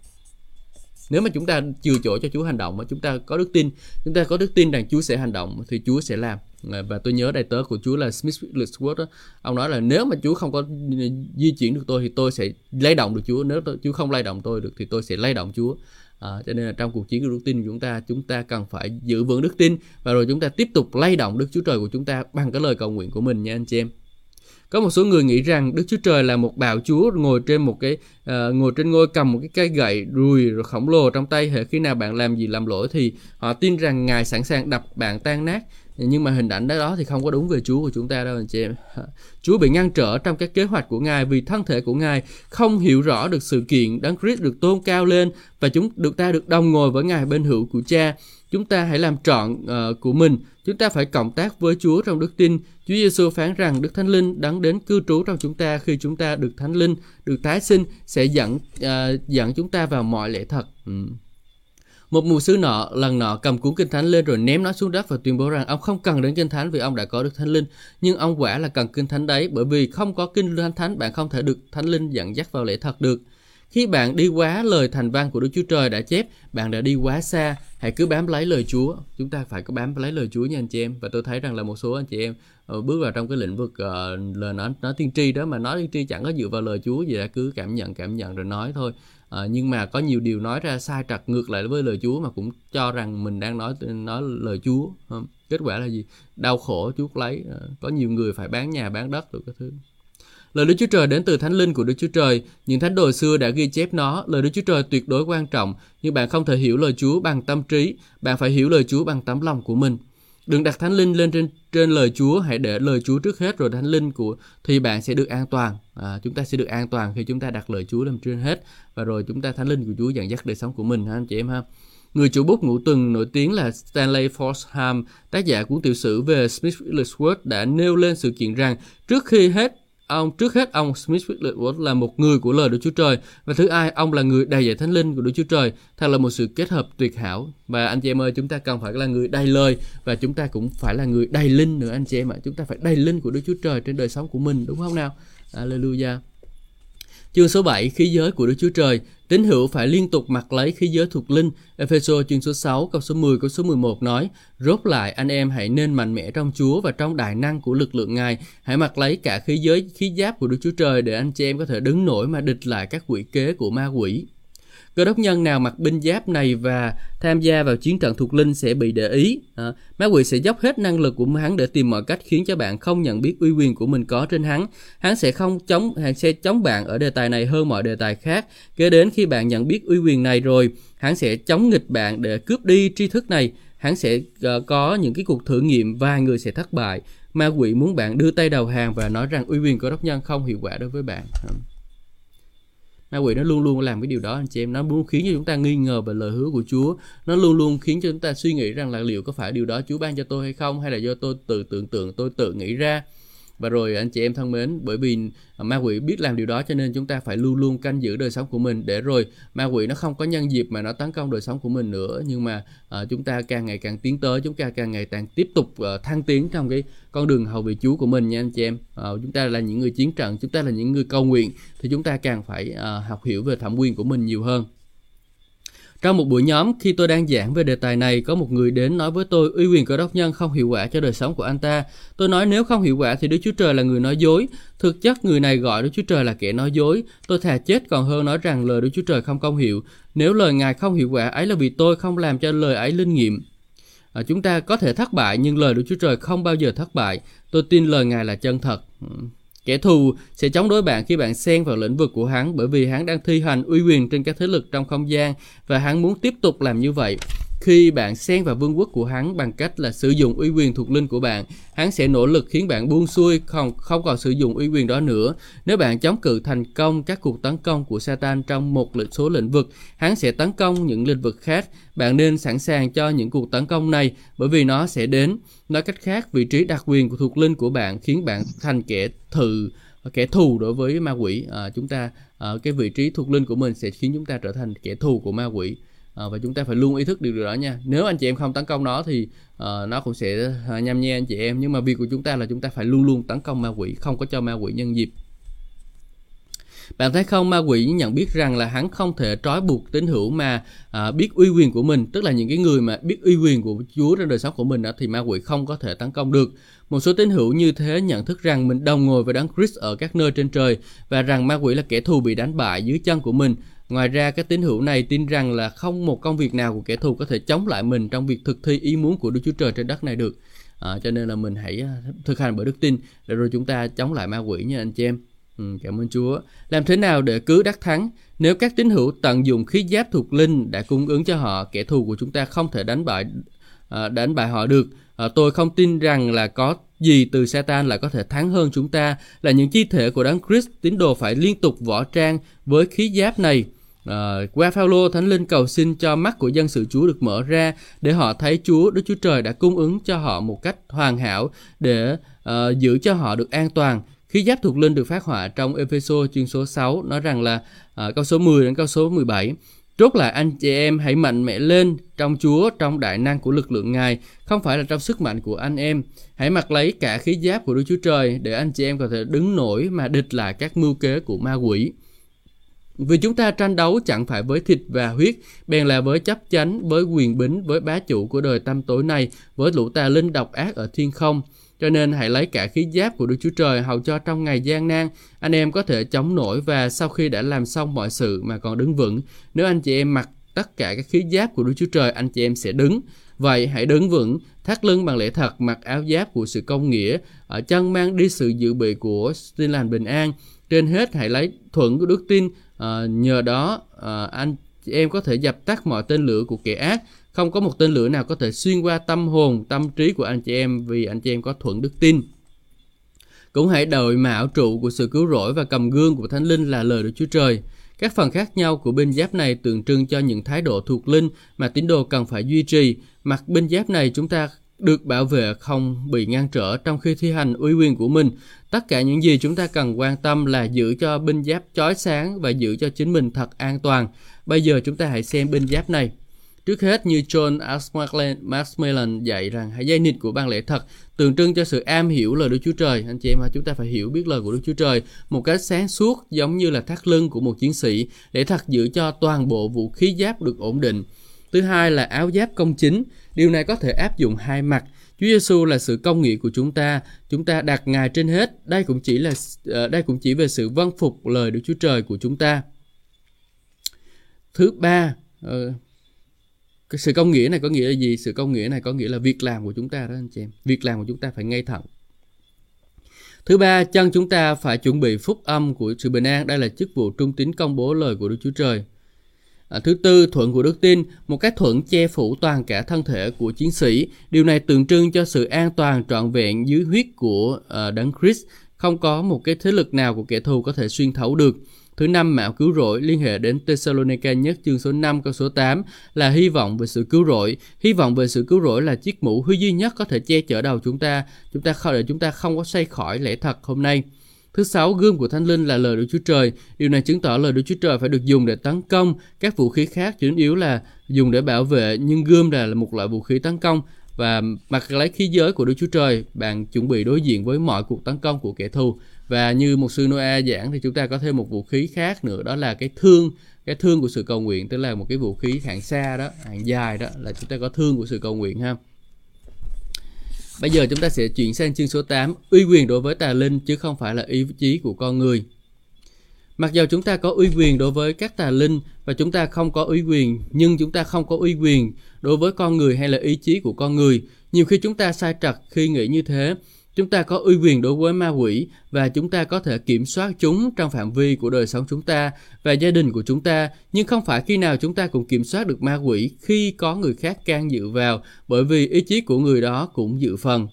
Speaker 1: Nếu mà chúng ta chừa chỗ cho Chúa hành động mà chúng ta có đức tin, chúng ta có đức tin rằng Chúa sẽ hành động thì Chúa sẽ làm. Ờ, và tôi nhớ đại tớ của Chúa là Smith Wigglesworth ông nói là nếu mà Chúa không có ừ, di chuyển được tôi thì tôi sẽ lay động được Chúa, nếu tôi, Chúa không lay động tôi được thì tôi sẽ lay động Chúa. À, cho nên là trong cuộc chiến của đức tin của chúng ta chúng ta cần phải giữ vững đức tin và rồi chúng ta tiếp tục lay động Đức Chúa Trời của chúng ta bằng cái lời cầu nguyện của mình nha anh chị em. Có một số người nghĩ rằng Đức Chúa Trời là một bào chúa ngồi trên một cái uh, ngồi trên ngôi cầm một cái cây gậy rùi rồi khổng lồ trong tay hệ khi nào bạn làm gì làm lỗi thì họ tin rằng Ngài sẵn sàng đập bạn tan nát nhưng mà hình ảnh đó thì không có đúng về Chúa của chúng ta đâu anh chị em. Chúa bị ngăn trở trong các kế hoạch của Ngài vì thân thể của Ngài không hiểu rõ được sự kiện Đấng Christ được tôn cao lên và chúng được ta được đồng ngồi với Ngài bên hữu của Cha. Chúng ta hãy làm trọn uh, của mình. Chúng ta phải cộng tác với Chúa trong đức tin. Chúa Giêsu phán rằng Đức Thánh Linh đấng đến cư trú trong chúng ta khi chúng ta được Thánh Linh, được tái sinh sẽ dẫn uh, dẫn chúng ta vào mọi lẽ thật. Ừ. Một mục sư nọ lần nọ cầm cuốn kinh thánh lên rồi ném nó xuống đất và tuyên bố rằng ông không cần đến kinh thánh vì ông đã có được thánh linh. Nhưng ông quả là cần kinh thánh đấy bởi vì không có kinh thánh thánh bạn không thể được thánh linh dẫn dắt vào lễ thật được. Khi bạn đi quá lời thành văn của Đức Chúa Trời đã chép, bạn đã đi quá xa, hãy cứ bám lấy lời Chúa. Chúng ta phải cứ bám lấy lời Chúa nha anh chị em. Và tôi thấy rằng là một số anh chị em ờ, bước vào trong cái lĩnh vực uh, lời nói nói tiên tri đó mà nói tiên tri chẳng có dựa vào lời Chúa gì đã cứ cảm nhận cảm nhận rồi nói thôi à, nhưng mà có nhiều điều nói ra sai trật ngược lại với lời Chúa mà cũng cho rằng mình đang nói nói lời Chúa không? kết quả là gì đau khổ chuốc lấy à, có nhiều người phải bán nhà bán đất rồi các thứ Lời Đức Chúa Trời đến từ Thánh Linh của Đức Chúa Trời. Những thánh đồ xưa đã ghi chép nó. Lời Đức Chúa Trời tuyệt đối quan trọng, nhưng bạn không thể hiểu lời Chúa bằng tâm trí. Bạn phải hiểu lời Chúa bằng tấm lòng của mình đừng đặt thánh linh lên trên trên lời Chúa hãy để lời Chúa trước hết rồi thánh linh của thì bạn sẽ được an toàn. À, chúng ta sẽ được an toàn khi chúng ta đặt lời Chúa lên trên hết. Và rồi chúng ta thánh linh của Chúa dẫn dắt đời sống của mình ha anh chị em ha. Người chủ bút ngũ tuần nổi tiếng là Stanley Forsham, tác giả cuốn tiểu sử về Smith Wigglesworth đã nêu lên sự kiện rằng trước khi hết ông, trước hết ông Smith Wigglesworth là một người của lời Đức Chúa Trời và thứ hai, ông là người đầy dạy thánh linh của Đức Chúa Trời. Thật là một sự kết hợp tuyệt hảo. Và anh chị em ơi, chúng ta cần phải là người đầy lời và chúng ta cũng phải là người đầy linh nữa anh chị em ạ. Chúng ta phải đầy linh của Đức Chúa Trời trên đời sống của mình, đúng không nào? Alleluia Chương số 7 khí giới của Đức Chúa Trời Tín hữu phải liên tục mặc lấy khí giới thuộc linh. Epheso chương số 6 câu số 10 câu số 11 nói: Rốt lại, anh em hãy nên mạnh mẽ trong Chúa và trong đại năng của lực lượng Ngài. Hãy mặc lấy cả khí giới, khí giáp của Đức Chúa Trời để anh chị em có thể đứng nổi mà địch lại các quỷ kế của ma quỷ. Cơ đốc nhân nào mặc binh giáp này và tham gia vào chiến trận thuộc linh sẽ bị để ý. À, ma quỷ sẽ dốc hết năng lực của hắn để tìm mọi cách khiến cho bạn không nhận biết uy quyền của mình có trên hắn. Hắn sẽ không chống hắn sẽ chống bạn ở đề tài này hơn mọi đề tài khác. Kế đến khi bạn nhận biết uy quyền này rồi, hắn sẽ chống nghịch bạn để cướp đi tri thức này. Hắn sẽ uh, có những cái cuộc thử nghiệm vài người sẽ thất bại. Ma quỷ muốn bạn đưa tay đầu hàng và nói rằng uy quyền của đốc nhân không hiệu quả đối với bạn ma quỷ nó luôn luôn làm cái điều đó, anh chị em. Nó luôn khiến cho chúng ta nghi ngờ về lời hứa của Chúa. Nó luôn luôn khiến cho chúng ta suy nghĩ rằng là liệu có phải điều đó Chúa ban cho tôi hay không, hay là do tôi tự tưởng tượng, tôi tự nghĩ ra và rồi anh chị em thân mến bởi vì ma quỷ biết làm điều đó cho nên chúng ta phải luôn luôn canh giữ đời sống của mình. Để rồi ma quỷ nó không có nhân dịp mà nó tấn công đời sống của mình nữa. Nhưng mà uh, chúng ta càng ngày càng tiến tới chúng ta càng ngày càng tiếp tục uh, thăng tiến trong cái con đường hầu vị Chúa của mình nha anh chị em. Uh, chúng ta là những người chiến trận chúng ta là những người cầu nguyện thì chúng ta càng phải uh, học hiểu về thẩm quyền của mình nhiều hơn trong một buổi nhóm, khi tôi đang giảng về đề tài này, có một người đến nói với tôi uy quyền cơ đốc nhân không hiệu quả cho đời sống của anh ta. Tôi nói nếu không hiệu quả thì Đức Chúa Trời là người nói dối. Thực chất người này gọi Đức Chúa Trời là kẻ nói dối. Tôi thà chết còn hơn nói rằng lời Đức Chúa Trời không công hiệu. Nếu lời Ngài không hiệu quả ấy là vì tôi không làm cho lời ấy linh nghiệm. À, chúng ta có thể thất bại nhưng lời Đức Chúa Trời không bao giờ thất bại. Tôi tin lời Ngài là chân thật. Ừ. Kẻ thù sẽ chống đối bạn khi bạn xen vào lĩnh vực của hắn bởi vì hắn đang thi hành uy quyền trên các thế lực trong không gian và hắn muốn tiếp tục làm như vậy khi bạn xen vào vương quốc của hắn bằng cách là sử dụng uy quyền thuộc linh của bạn hắn sẽ nỗ lực khiến bạn buông xuôi không không còn sử dụng uy quyền đó nữa. Nếu bạn chống cự thành công các cuộc tấn công của Satan trong một số lĩnh vực hắn sẽ tấn công những lĩnh vực khác. Bạn nên sẵn sàng cho những cuộc tấn công này bởi vì nó sẽ đến. Nói cách khác vị trí đặc quyền của thuộc linh của bạn khiến bạn thành kẻ thự kẻ thù đối với ma quỷ. À, chúng ta à, cái vị trí thuộc linh của mình sẽ khiến chúng ta trở thành kẻ thù của ma quỷ à, và chúng ta phải luôn ý thức được điều đó nha. Nếu anh chị em không tấn công nó thì uh, nó cũng sẽ uh, nhăm nhe anh chị em. Nhưng mà việc của chúng ta là chúng ta phải luôn luôn tấn công ma quỷ không có cho ma quỷ nhân dịp. Bạn thấy không? Ma quỷ nhận biết rằng là hắn không thể trói buộc tín hữu mà à, biết uy quyền của mình. Tức là những cái người mà biết uy quyền của Chúa trong đời sống của mình đó, thì ma quỷ không có thể tấn công được. Một số tín hữu như thế nhận thức rằng mình đồng ngồi với đấng Christ ở các nơi trên trời và rằng ma quỷ là kẻ thù bị đánh bại dưới chân của mình. Ngoài ra, các tín hữu này tin rằng là không một công việc nào của kẻ thù có thể chống lại mình trong việc thực thi ý muốn của Đức Chúa Trời trên đất này được. À, cho nên là mình hãy à, thực hành bởi đức tin để rồi chúng ta chống lại ma quỷ nha anh chị em. Ừ, cảm ơn Chúa. Làm thế nào để cứ đắc thắng? Nếu các tín hữu tận dụng khí giáp thuộc linh đã cung ứng cho họ, kẻ thù của chúng ta không thể đánh bại à, đánh bại họ được. À, tôi không tin rằng là có gì từ Satan là có thể thắng hơn chúng ta là những chi thể của đấng Christ tín đồ phải liên tục võ trang với khí giáp này À, qua Phaolô Thánh Linh cầu xin cho mắt của dân sự Chúa được mở ra để họ thấy Chúa Đức Chúa Trời đã cung ứng cho họ một cách hoàn hảo để uh, giữ cho họ được an toàn. Khí giáp thuộc linh được phát họa trong Epheso chương số 6 nói rằng là uh, câu số 10 đến câu số 17 Chốt lại anh chị em hãy mạnh mẽ lên trong Chúa, trong đại năng của lực lượng Ngài, không phải là trong sức mạnh của anh em. Hãy mặc lấy cả khí giáp của Đức Chúa Trời để anh chị em có thể đứng nổi mà địch lại các mưu kế của ma quỷ. Vì chúng ta tranh đấu chẳng phải với thịt và huyết, bèn là với chấp chánh, với quyền bính, với bá chủ của đời tâm tối này, với lũ tà linh độc ác ở thiên không. Cho nên hãy lấy cả khí giáp của Đức Chúa Trời hầu cho trong ngày gian nan, anh em có thể chống nổi và sau khi đã làm xong mọi sự mà còn đứng vững. Nếu anh chị em mặc tất cả các khí giáp của Đức Chúa Trời, anh chị em sẽ đứng. Vậy hãy đứng vững, thắt lưng bằng lễ thật, mặc áo giáp của sự công nghĩa, ở chân mang đi sự dự bị của tin lành bình an. Trên hết hãy lấy thuận của đức tin, à, nhờ đó à, anh chị em có thể dập tắt mọi tên lửa của kẻ ác Không có một tên lửa nào có thể xuyên qua tâm hồn, tâm trí của anh chị em vì anh chị em có thuận đức tin. Cũng hãy đợi mạo trụ của sự cứu rỗi và cầm gương của Thánh Linh là lời của Chúa Trời. Các phần khác nhau của binh giáp này tượng trưng cho những thái độ thuộc linh mà tín đồ cần phải duy trì. Mặc binh giáp này chúng ta được bảo vệ không bị ngăn trở trong khi thi hành uy quyền của mình. Tất cả những gì chúng ta cần quan tâm là giữ cho binh giáp chói sáng và giữ cho chính mình thật an toàn. Bây giờ chúng ta hãy xem binh giáp này. Trước hết như John Maxwell dạy rằng, hãy dây nịt của ban lễ thật, tượng trưng cho sự am hiểu lời Đức Chúa Trời. Anh chị em chúng ta phải hiểu biết lời của Đức Chúa Trời một cách sáng suốt, giống như là thắt lưng của một chiến sĩ để thật giữ cho toàn bộ vũ khí giáp được ổn định. Thứ hai là áo giáp công chính. Điều này có thể áp dụng hai mặt. Chúa Giêsu là sự công nghị của chúng ta, chúng ta đặt Ngài trên hết. Đây cũng chỉ là ờ, đây cũng chỉ về sự vâng phục lời Đức Chúa Trời của chúng ta. Thứ ba, ờ, cái sự công nghĩa này có nghĩa là gì sự công nghĩa này có nghĩa là việc làm của chúng ta đó anh chị em việc làm của chúng ta phải ngay thẳng Thứ ba, chân chúng ta phải chuẩn bị phúc âm của sự bình an. Đây là chức vụ trung tín công bố lời của Đức Chúa Trời. À, thứ tư, thuận của đức tin, một cái thuận che phủ toàn cả thân thể của chiến sĩ. Điều này tượng trưng cho sự an toàn trọn vẹn dưới huyết của uh, Đấng Christ. Không có một cái thế lực nào của kẻ thù có thể xuyên thấu được. Thứ năm, mạo cứu rỗi liên hệ đến Thessalonica nhất chương số 5 câu số 8 là hy vọng về sự cứu rỗi. Hy vọng về sự cứu rỗi là chiếc mũ hư duy nhất có thể che chở đầu chúng ta, chúng ta không để chúng ta không có say khỏi lẽ thật hôm nay. Thứ sáu, gươm của Thánh Linh là lời Đức Chúa Trời. Điều này chứng tỏ lời Đức Chúa Trời phải được dùng để tấn công. Các vũ khí khác chủ yếu là dùng để bảo vệ, nhưng gươm là một loại vũ khí tấn công và mặc lấy khí giới của Đức Chúa Trời, bạn chuẩn bị đối diện với mọi cuộc tấn công của kẻ thù và như một sư noa giảng thì chúng ta có thêm một vũ khí khác nữa đó là cái thương cái thương của sự cầu nguyện tức là một cái vũ khí hạng xa đó hạng dài đó là chúng ta có thương của sự cầu nguyện ha Bây giờ chúng ta sẽ chuyển sang chương số 8 uy quyền đối với tà linh chứ không phải là ý chí của con người Mặc dù chúng ta có uy quyền đối với các tà linh và chúng ta không có uy quyền, nhưng chúng ta không có uy quyền đối với con người hay là ý chí của con người. Nhiều khi chúng ta sai trật khi nghĩ như thế Chúng ta có uy quyền đối với ma quỷ và chúng ta có thể kiểm soát chúng trong phạm vi của đời sống chúng ta và gia đình của chúng ta, nhưng không phải khi nào chúng ta cũng kiểm soát được ma quỷ khi có người khác can dự vào, bởi vì ý chí của người đó cũng dự phần.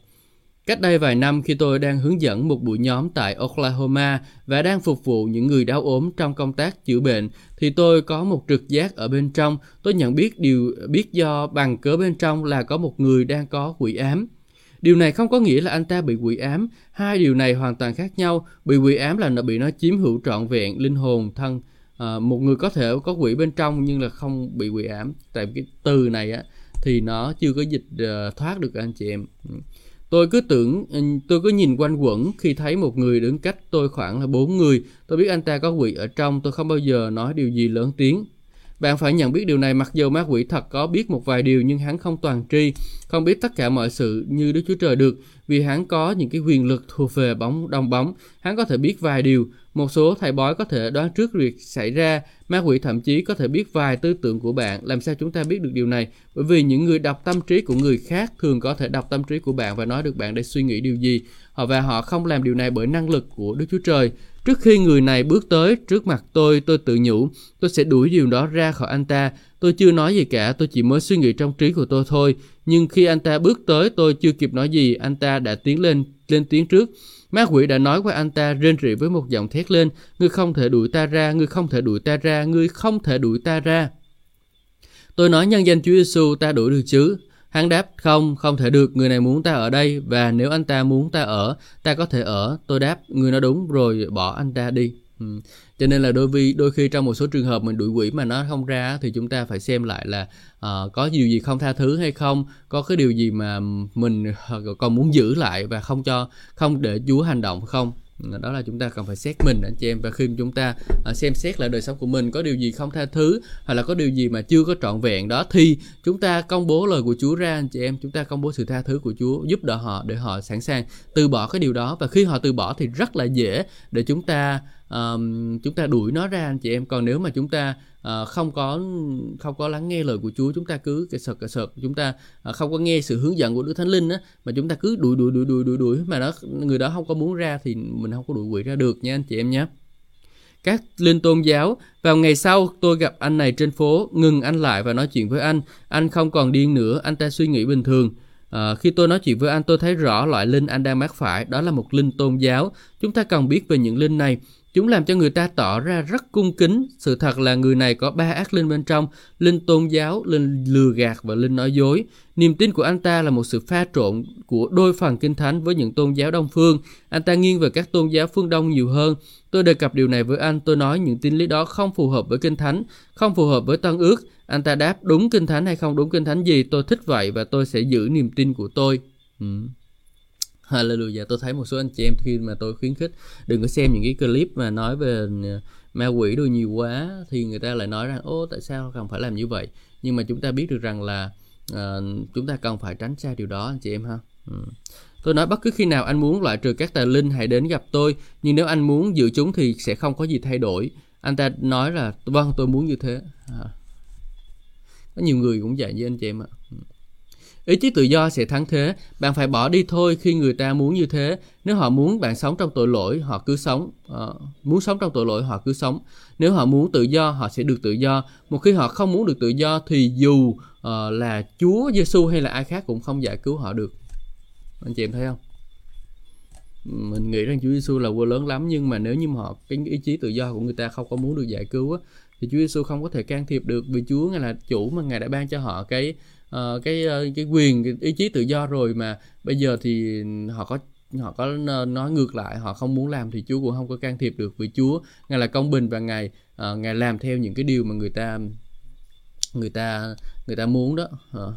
Speaker 1: Cách đây vài năm khi tôi đang hướng dẫn một buổi nhóm tại Oklahoma và đang phục vụ những người đau ốm trong công tác chữa bệnh thì tôi có một trực giác ở bên trong. Tôi nhận biết điều biết do bằng cớ bên trong là có một người đang có quỷ ám. Điều này không có nghĩa là anh ta bị quỷ ám. Hai điều này hoàn toàn khác nhau. Bị quỷ ám là nó bị nó chiếm hữu trọn vẹn linh hồn thân. À, một người có thể có quỷ bên trong nhưng là không bị quỷ ám. Tại cái từ này á thì nó chưa có dịch uh, thoát được anh chị em. Ừ. Tôi cứ tưởng, ừ, tôi cứ nhìn quanh quẩn khi thấy một người đứng cách tôi khoảng là bốn người. Tôi biết anh ta có quỷ ở trong, tôi không bao giờ nói điều gì lớn tiếng. Bạn phải nhận biết điều này mặc dù ma quỷ thật có biết một vài điều nhưng hắn không toàn tri, không biết tất cả mọi sự như Đức Chúa Trời được vì hắn có những cái quyền lực thuộc về bóng đồng bóng. Hắn có thể biết vài điều, một số thầy bói có thể đoán trước việc xảy ra, ma quỷ thậm chí có thể biết vài tư tưởng của bạn. Làm sao chúng ta biết được điều này? Bởi vì những người đọc tâm trí của người khác thường có thể đọc tâm trí của bạn và nói được bạn đang suy nghĩ điều gì. Họ và họ không làm điều này bởi năng lực của Đức Chúa Trời Trước khi người này bước tới trước mặt tôi, tôi tự nhủ, tôi sẽ đuổi điều đó ra khỏi anh ta. Tôi chưa nói gì cả, tôi chỉ mới suy nghĩ trong trí của tôi thôi. Nhưng khi anh ta bước tới, tôi chưa kịp nói gì, anh ta đã tiến lên, lên tiếng trước. Ma quỷ đã nói qua anh ta rên rỉ với một giọng thét lên, ngươi không thể đuổi ta ra, ngươi không thể đuổi ta ra, ngươi không thể đuổi ta ra. Tôi nói nhân danh Chúa Giêsu ta đuổi được chứ. Hắn đáp, không, không thể được, người này muốn ta ở đây, và nếu anh ta muốn ta ở, ta có thể ở. Tôi đáp, người nói đúng, rồi bỏ anh ta đi. Ừ. Cho nên là đôi khi đôi khi trong một số trường hợp mình đuổi quỷ mà nó không ra thì chúng ta phải xem lại là uh, có điều gì không tha thứ hay không, có cái điều gì mà mình còn muốn giữ lại và không cho không để Chúa hành động không đó là chúng ta cần phải xét mình anh chị em. Và khi chúng ta à, xem xét lại đời sống của mình có điều gì không tha thứ hoặc là có điều gì mà chưa có trọn vẹn đó thì chúng ta công bố lời của Chúa ra anh chị em. Chúng ta công bố sự tha thứ của Chúa giúp đỡ họ để họ sẵn sàng từ bỏ cái điều đó. Và khi họ từ bỏ thì rất là dễ để chúng ta um, chúng ta đuổi nó ra anh chị em. Còn nếu mà chúng ta uh, không có không có lắng nghe lời của Chúa chúng ta cứ cái sợt cái sợt chúng ta uh, không có nghe sự hướng dẫn của Đức Thánh Linh á mà chúng ta cứ đuổi đuổi đuổi đuổi đuổi đuổi mà nó người đó không có muốn ra thì mình không có đuổi quỷ ra được nha anh chị em nhé các linh tôn giáo. Vào ngày sau, tôi gặp anh này trên phố, ngừng anh lại và nói chuyện với anh. Anh không còn điên nữa, anh ta suy nghĩ bình thường. À, khi tôi nói chuyện với anh, tôi thấy rõ loại linh anh đang mắc phải, đó là một linh tôn giáo. Chúng ta cần biết về những linh này. Chúng làm cho người ta tỏ ra rất cung kính. Sự thật là người này có ba ác linh bên trong, linh tôn giáo, linh lừa gạt và linh nói dối. Niềm tin của anh ta là một sự pha trộn của đôi phần kinh thánh với những tôn giáo đông phương. Anh ta nghiêng về các tôn giáo phương đông nhiều hơn. Tôi đề cập điều này với anh, tôi nói những tin lý đó không phù hợp với kinh thánh, không phù hợp với tân ước. Anh ta đáp đúng kinh thánh hay không đúng kinh thánh gì, tôi thích vậy và tôi sẽ giữ niềm tin của tôi. Ừ. Hallelujah, tôi thấy một số anh chị em khi mà tôi khuyến khích đừng có xem những cái clip mà nói về à, ma quỷ đôi nhiều quá thì người ta lại nói rằng ô tại sao cần phải làm như vậy? Nhưng mà chúng ta biết được rằng là uh, chúng ta cần phải tránh xa điều đó anh chị em ha. Ừ. tôi nói bất cứ khi nào anh muốn loại trừ các tà linh hãy đến gặp tôi. Nhưng nếu anh muốn giữ chúng thì sẽ không có gì thay đổi. Anh ta nói là vâng tôi muốn như thế. À. có nhiều người cũng vậy với anh chị em ạ. Ý chí tự do sẽ thắng thế, bạn phải bỏ đi thôi khi người ta muốn như thế. Nếu họ muốn bạn sống trong tội lỗi, họ cứ sống. Uh, muốn sống trong tội lỗi, họ cứ sống. Nếu họ muốn tự do, họ sẽ được tự do. Một khi họ không muốn được tự do thì dù uh, là Chúa Giêsu hay là ai khác cũng không giải cứu họ được. Anh chị em thấy không? mình nghĩ rằng Chúa Giêsu là vua lớn lắm nhưng mà nếu như mà họ cái ý chí tự do của người ta không có muốn được giải cứu á, thì Chúa Giêsu không có thể can thiệp được vì Chúa ngài là chủ mà ngài đã ban cho họ cái uh, cái ờ, cái quyền cái ý chí tự do rồi mà bây giờ thì họ có họ có ờ, nói ngược lại họ không muốn làm thì Chúa cũng không có can thiệp được vì Chúa ngài là công bình và ngài uh, ngài làm theo những cái điều mà người ta người ta người ta muốn đó uh.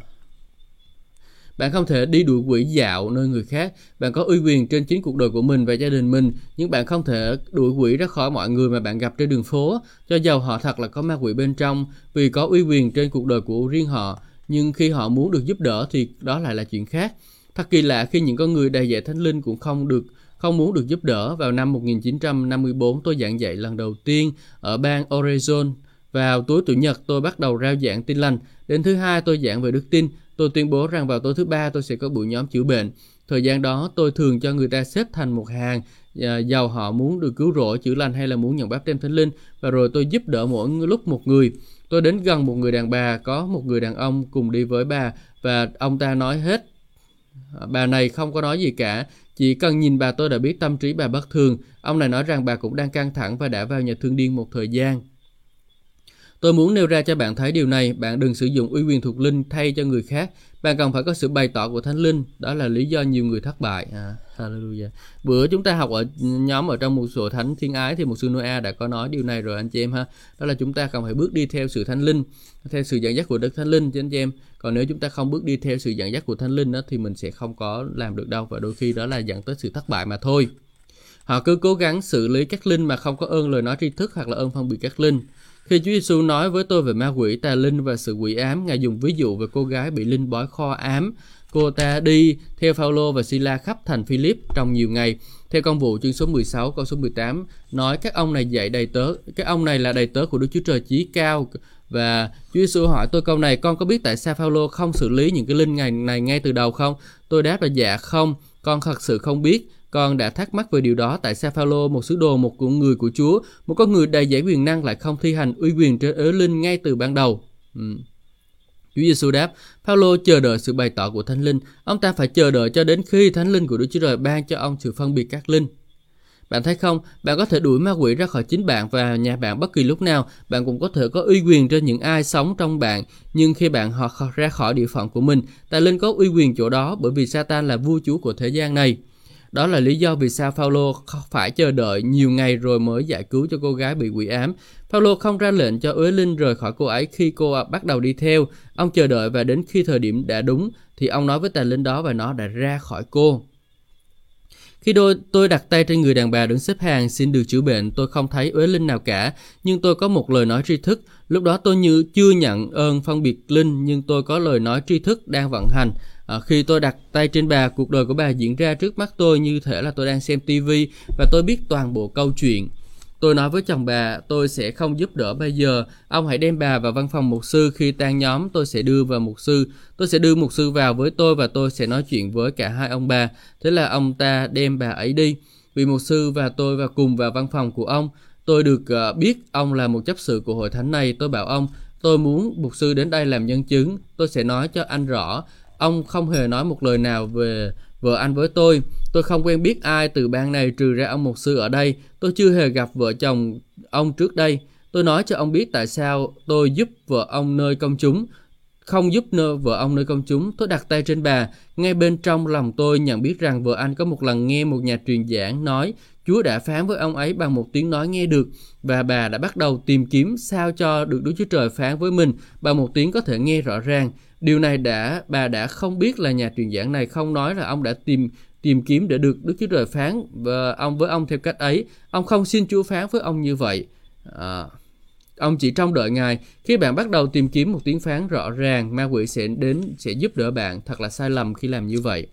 Speaker 1: Bạn không thể đi đuổi quỷ dạo nơi người khác. Bạn có uy quyền trên chính cuộc đời của mình và gia đình mình, nhưng bạn không thể đuổi quỷ ra khỏi mọi người mà bạn gặp trên đường phố, cho dầu họ thật là có ma quỷ bên trong, vì có uy quyền trên cuộc đời của riêng họ nhưng khi họ muốn được giúp đỡ thì đó lại là chuyện khác. Thật kỳ lạ khi những con người đầy dạy thánh linh cũng không được không muốn được giúp đỡ. Vào năm 1954 tôi giảng dạy lần đầu tiên ở bang Oregon. Vào tối chủ nhật tôi bắt đầu rao giảng tin lành. Đến thứ hai tôi giảng về đức tin. Tôi tuyên bố rằng vào tối thứ ba tôi sẽ có buổi nhóm chữa bệnh. Thời gian đó tôi thường cho người ta xếp thành một hàng à, giàu họ muốn được cứu rỗi, chữa lành hay là muốn nhận báp tem thánh linh và rồi tôi giúp đỡ mỗi lúc một người. Tôi đến gần một người đàn bà, có một người đàn ông cùng đi với bà và ông ta nói hết. Bà này không có nói gì cả, chỉ cần nhìn bà tôi đã biết tâm trí bà bất thường. Ông này nói rằng bà cũng đang căng thẳng và đã vào nhà thương điên một thời gian. Tôi muốn nêu ra cho bạn thấy điều này, bạn đừng sử dụng uy quyền thuộc linh thay cho người khác. Bạn cần phải có sự bày tỏ của Thánh Linh, đó là lý do nhiều người thất bại. À, hallelujah. Bữa chúng ta học ở nhóm ở trong một số thánh thiên ái thì một sư Noah đã có nói điều này rồi anh chị em ha. Đó là chúng ta cần phải bước đi theo sự Thánh Linh, theo sự dẫn dắt của Đức Thánh Linh chứ anh chị em. Còn nếu chúng ta không bước đi theo sự dẫn dắt của Thánh Linh đó thì mình sẽ không có làm được đâu và đôi khi đó là dẫn tới sự thất bại mà thôi. Họ cứ cố gắng xử lý các linh mà không có ơn lời nói tri thức hoặc là ơn phân biệt các linh. Khi Chúa Giêsu nói với tôi về ma quỷ, tà linh và sự quỷ ám, Ngài dùng ví dụ về cô gái bị linh bói kho ám. Cô ta đi theo Phaolô và Sila khắp thành Philip trong nhiều ngày. Theo công vụ chương số 16 câu số 18 nói các ông này dạy đầy tớ, các ông này là đầy tớ của Đức Chúa Trời chí cao và Chúa Giêsu hỏi tôi câu này con có biết tại sao Phaolô không xử lý những cái linh ngày này ngay từ đầu không? Tôi đáp là dạ không, con thật sự không biết con đã thắc mắc về điều đó tại sao Phaolô, một sứ đồ, một của người của Chúa, một con người đầy giải quyền năng lại không thi hành uy quyền trên ớ linh ngay từ ban đầu. Ừ. Chúa Giêsu đáp, Phaolô chờ đợi sự bày tỏ của Thánh Linh. Ông ta phải chờ đợi cho đến khi Thánh Linh của Đức Chúa Trời ban cho ông sự phân biệt các linh. Bạn thấy không, bạn có thể đuổi ma quỷ ra khỏi chính bạn và nhà bạn bất kỳ lúc nào. Bạn cũng có thể có uy quyền trên những ai sống trong bạn. Nhưng khi bạn họ ra khỏi địa phận của mình, tài linh có uy quyền chỗ đó bởi vì Satan là vua chúa của thế gian này. Đó là lý do vì sao Phaolô phải chờ đợi nhiều ngày rồi mới giải cứu cho cô gái bị quỷ ám. Phaolô không ra lệnh cho Uế Linh rời khỏi cô ấy khi cô bắt đầu đi theo. Ông chờ đợi và đến khi thời điểm đã đúng thì ông nói với tà linh đó và nó đã ra khỏi cô. Khi đôi, tôi đặt tay trên người đàn bà đứng xếp hàng xin được chữa bệnh, tôi không thấy uế linh nào cả, nhưng tôi có một lời nói tri thức. Lúc đó tôi như chưa nhận ơn phân biệt linh, nhưng tôi có lời nói tri thức đang vận hành. À, khi tôi đặt tay trên bà, cuộc đời của bà diễn ra trước mắt tôi như thể là tôi đang xem tivi và tôi biết toàn bộ câu chuyện. Tôi nói với chồng bà, tôi sẽ không giúp đỡ bây giờ. Ông hãy đem bà vào văn phòng mục sư khi tan nhóm, tôi sẽ đưa vào mục sư. Tôi sẽ đưa mục sư vào với tôi và tôi sẽ nói chuyện với cả hai ông bà. Thế là ông ta đem bà ấy đi. Vì mục sư và tôi và cùng vào văn phòng của ông. Tôi được uh, biết ông là một chấp sự của hội thánh này. Tôi bảo ông, tôi muốn mục sư đến đây làm nhân chứng. Tôi sẽ nói cho anh rõ. Ông không hề nói một lời nào về vợ anh với tôi. Tôi không quen biết ai từ bang này trừ ra ông mục sư ở đây. Tôi chưa hề gặp vợ chồng ông trước đây. Tôi nói cho ông biết tại sao tôi giúp vợ ông nơi công chúng không giúp nơ vợ ông nơi công chúng, tôi đặt tay trên bà. Ngay bên trong lòng tôi nhận biết rằng vợ anh có một lần nghe một nhà truyền giảng nói Chúa đã phán với ông ấy bằng một tiếng nói nghe được và bà đã bắt đầu tìm kiếm sao cho được Đức Chúa Trời phán với mình bằng một tiếng có thể nghe rõ ràng. Điều này đã bà đã không biết là nhà truyền giảng này không nói là ông đã tìm tìm kiếm để được Đức Chúa Trời phán và ông với ông theo cách ấy. Ông không xin Chúa phán với ông như vậy. À, Ông chỉ trong đợi Ngài. Khi bạn bắt đầu tìm kiếm một tiếng phán rõ ràng, ma quỷ sẽ đến sẽ giúp đỡ bạn. Thật là sai lầm khi làm như vậy.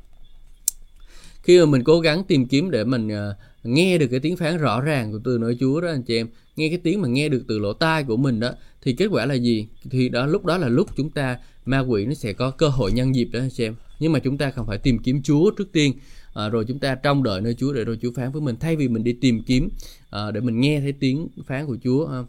Speaker 1: Khi mà mình cố gắng tìm kiếm để mình uh, nghe được cái tiếng phán rõ ràng của từ nơi Chúa đó anh chị em, nghe cái tiếng mà nghe được từ lỗ tai của mình đó, thì kết quả là gì? Thì đó lúc đó là lúc chúng ta ma quỷ nó sẽ có cơ hội nhân dịp đó anh chị em. Nhưng mà chúng ta không phải tìm kiếm Chúa trước tiên. À, rồi chúng ta trông đợi nơi Chúa để rồi Chúa phán với mình thay vì mình đi tìm kiếm à, để mình nghe thấy tiếng phán của Chúa à,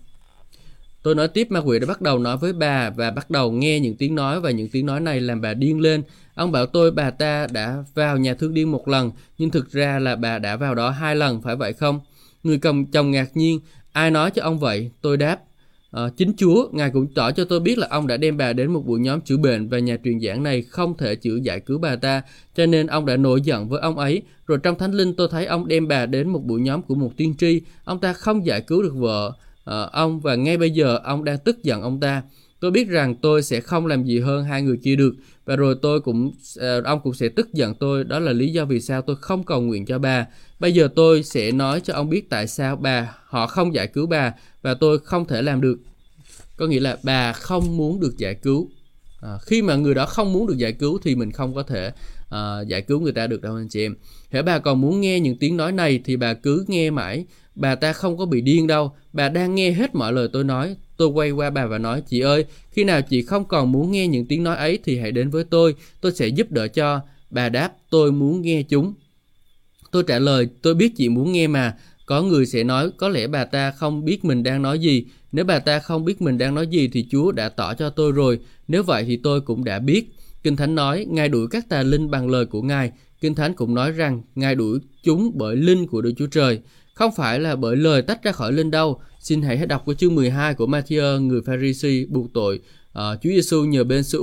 Speaker 1: Tôi nói tiếp ma quỷ đã bắt đầu nói với bà và bắt đầu nghe những tiếng nói và những tiếng nói này làm bà điên lên. Ông bảo tôi bà ta đã vào nhà thương điên một lần nhưng thực ra là bà đã vào đó hai lần phải vậy không? Người cầm chồng ngạc nhiên. Ai nói cho ông vậy? Tôi đáp. À, chính Chúa, Ngài cũng tỏ cho tôi biết là ông đã đem bà đến một buổi nhóm chữa bệnh và nhà truyền giảng này không thể chữa giải cứu bà ta, cho nên ông đã nổi giận với ông ấy. Rồi trong Thánh Linh tôi thấy ông đem bà đến một buổi nhóm của một tiên tri, ông ta không giải cứu được vợ, à, ông và ngay bây giờ ông đang tức giận ông ta. Tôi biết rằng tôi sẽ không làm gì hơn hai người kia được và rồi tôi cũng uh, ông cũng sẽ tức giận tôi. Đó là lý do vì sao tôi không cầu nguyện cho bà. Bây giờ tôi sẽ nói cho ông biết tại sao bà họ không giải cứu bà và tôi không thể làm được. Có nghĩa là bà không muốn được giải cứu. À, khi mà người đó không muốn được giải cứu thì mình không có thể uh, giải cứu người ta được đâu anh chị em. Hễ bà còn muốn nghe những tiếng nói này thì bà cứ nghe mãi Bà ta không có bị điên đâu, bà đang nghe hết mọi lời tôi nói. Tôi quay qua bà và nói, chị ơi, khi nào chị không còn muốn nghe những tiếng nói ấy thì hãy đến với tôi, tôi sẽ giúp đỡ cho. Bà đáp, tôi muốn nghe chúng. Tôi trả lời, tôi biết chị muốn nghe mà. Có người sẽ nói, có lẽ bà ta không biết mình đang nói gì. Nếu bà ta không biết mình đang nói gì thì Chúa đã tỏ cho tôi rồi. Nếu vậy thì tôi cũng đã biết. Kinh Thánh nói, Ngài đuổi các tà linh bằng lời của Ngài. Kinh Thánh cũng nói rằng, Ngài đuổi chúng bởi linh của Đức Chúa Trời. Không phải là bởi lời tách ra khỏi linh đâu. Xin hãy đọc của chương 12 của Matthew, người Pharisee buộc tội. Uh, Chúa Giêsu nhờ bên sư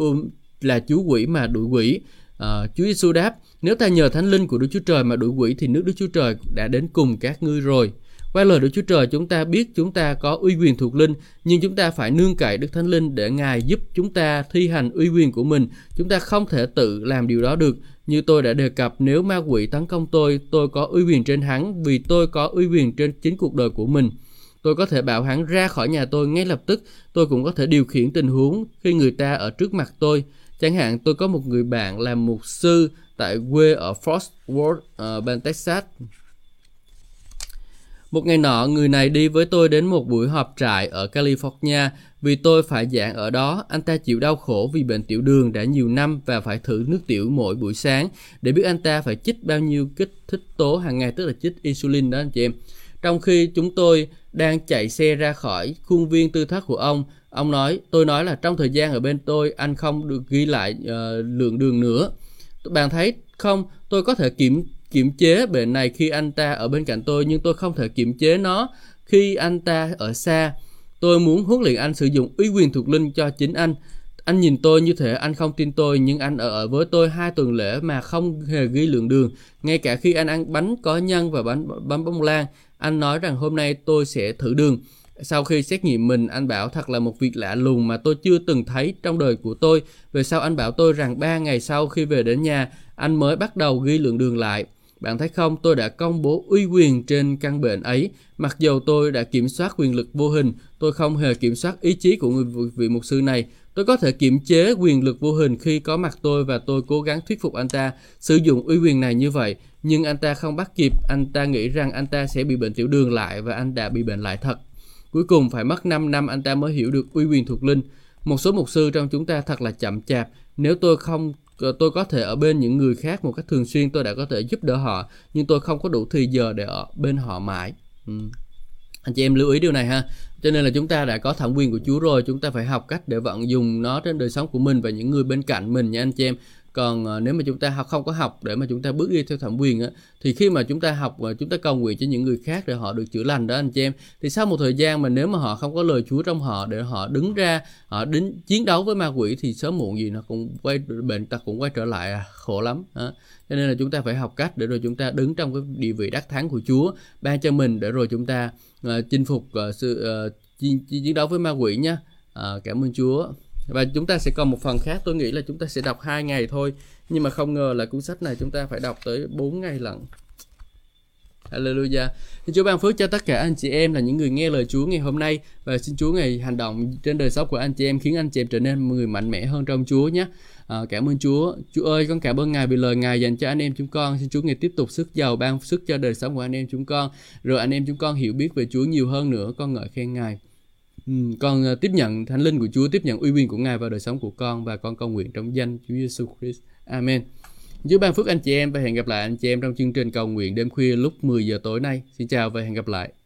Speaker 1: là chú quỷ mà đuổi quỷ. Uh, Chúa Giêsu đáp, nếu ta nhờ thánh linh của Đức Chúa Trời mà đuổi quỷ thì nước Đức Chúa Trời đã đến cùng các ngươi rồi. Qua lời Đức Chúa Trời chúng ta biết chúng ta có uy quyền thuộc linh, nhưng chúng ta phải nương cậy Đức Thánh Linh để Ngài giúp chúng ta thi hành uy quyền của mình. Chúng ta không thể tự làm điều đó được. Như tôi đã đề cập, nếu ma quỷ tấn công tôi, tôi có uy quyền trên hắn vì tôi có uy quyền trên chính cuộc đời của mình. Tôi có thể bảo hắn ra khỏi nhà tôi ngay lập tức. Tôi cũng có thể điều khiển tình huống khi người ta ở trước mặt tôi. Chẳng hạn tôi có một người bạn làm mục sư tại quê ở Fort Worth, uh, bang Texas. Một ngày nọ, người này đi với tôi đến một buổi họp trại ở California vì tôi phải giảng ở đó. Anh ta chịu đau khổ vì bệnh tiểu đường đã nhiều năm và phải thử nước tiểu mỗi buổi sáng để biết anh ta phải chích bao nhiêu kích thích tố hàng ngày, tức là chích insulin đó anh chị em. Trong khi chúng tôi đang chạy xe ra khỏi khuôn viên tư thất của ông, ông nói, tôi nói là trong thời gian ở bên tôi, anh không được ghi lại uh, lượng đường nữa. Bạn thấy không, tôi có thể kiểm kiểm chế bệnh này khi anh ta ở bên cạnh tôi nhưng tôi không thể kiểm chế nó khi anh ta ở xa. Tôi muốn huấn luyện anh sử dụng uy quyền thuộc linh cho chính anh. Anh nhìn tôi như thể anh không tin tôi nhưng anh ở, ở với tôi hai tuần lễ mà không hề ghi lượng đường. Ngay cả khi anh ăn bánh có nhân và bánh bánh bông lan, anh nói rằng hôm nay tôi sẽ thử đường. Sau khi xét nghiệm mình, anh bảo thật là một việc lạ lùng mà tôi chưa từng thấy trong đời của tôi. Về sau anh bảo tôi rằng ba ngày sau khi về đến nhà, anh mới bắt đầu ghi lượng đường lại. Bạn thấy không, tôi đã công bố uy quyền trên căn bệnh ấy. Mặc dù tôi đã kiểm soát quyền lực vô hình, tôi không hề kiểm soát ý chí của người vị mục sư này. Tôi có thể kiểm chế quyền lực vô hình khi có mặt tôi và tôi cố gắng thuyết phục anh ta sử dụng uy quyền này như vậy. Nhưng anh ta không bắt kịp, anh ta nghĩ rằng anh ta sẽ bị bệnh tiểu đường lại và anh đã bị bệnh lại thật. Cuối cùng phải mất 5 năm anh ta mới hiểu được uy quyền thuộc linh. Một số mục sư trong chúng ta thật là chậm chạp. Nếu tôi không Ờ, tôi có thể ở bên những người khác một cách thường xuyên, tôi đã có thể giúp đỡ họ, nhưng tôi không có đủ thời giờ để ở bên họ mãi. Ừ. anh chị em lưu ý điều này ha. Cho nên là chúng ta đã có thẩm quyền của Chúa rồi, chúng ta phải học cách để vận dụng nó trên đời sống của mình và những người bên cạnh mình nha anh chị em còn ờ, nếu mà chúng ta học không có học để mà chúng ta bước đi theo thẩm quyền á thì khi mà chúng ta học và chúng ta cầu nguyện cho những người khác để họ được chữa lành đó anh chị em thì sau một thời gian mà nếu mà họ không có lời Chúa trong họ để họ đứng ra họ đến chiến đấu với ma quỷ thì sớm muộn gì nó cũng quay bệnh tật cũng quay trở lại à, khổ lắm à. cho nên là chúng ta phải học cách để rồi chúng ta đứng trong cái địa vị đắc thắng của Chúa ban cho mình để rồi chúng ta uh, chinh phục uh, sự uh, chiến, chiến đấu với ma quỷ nhá uh, cảm ơn Chúa và chúng ta sẽ còn một phần khác tôi nghĩ là chúng ta sẽ đọc hai ngày thôi nhưng mà không ngờ là cuốn sách này chúng ta phải đọc tới 4 ngày lận Hallelujah. Xin Chúa ban phước cho tất cả anh chị em là những người nghe lời Chúa ngày hôm nay và xin Chúa ngày hành động trên đời sống của anh chị em khiến anh chị em trở nên người mạnh mẽ hơn trong Chúa nhé. À, cảm ơn Chúa. Chúa ơi, con cảm ơn Ngài vì lời Ngài dành cho anh em chúng con. Xin Chúa ngày tiếp tục sức giàu ban sức cho đời sống của anh em chúng con. Rồi anh em chúng con hiểu biết về Chúa nhiều hơn nữa. Con ngợi khen Ngài. Ừ, con ờ, tiếp nhận thánh linh của Chúa, tiếp nhận uy quyền của Ngài vào đời sống của con và con cầu nguyện trong danh Chúa Giêsu Christ. Amen. Chúa ban phước anh chị em và hẹn gặp lại anh chị em trong chương trình cầu nguyện đêm khuya lúc 10 giờ tối nay. Xin chào và hẹn gặp lại.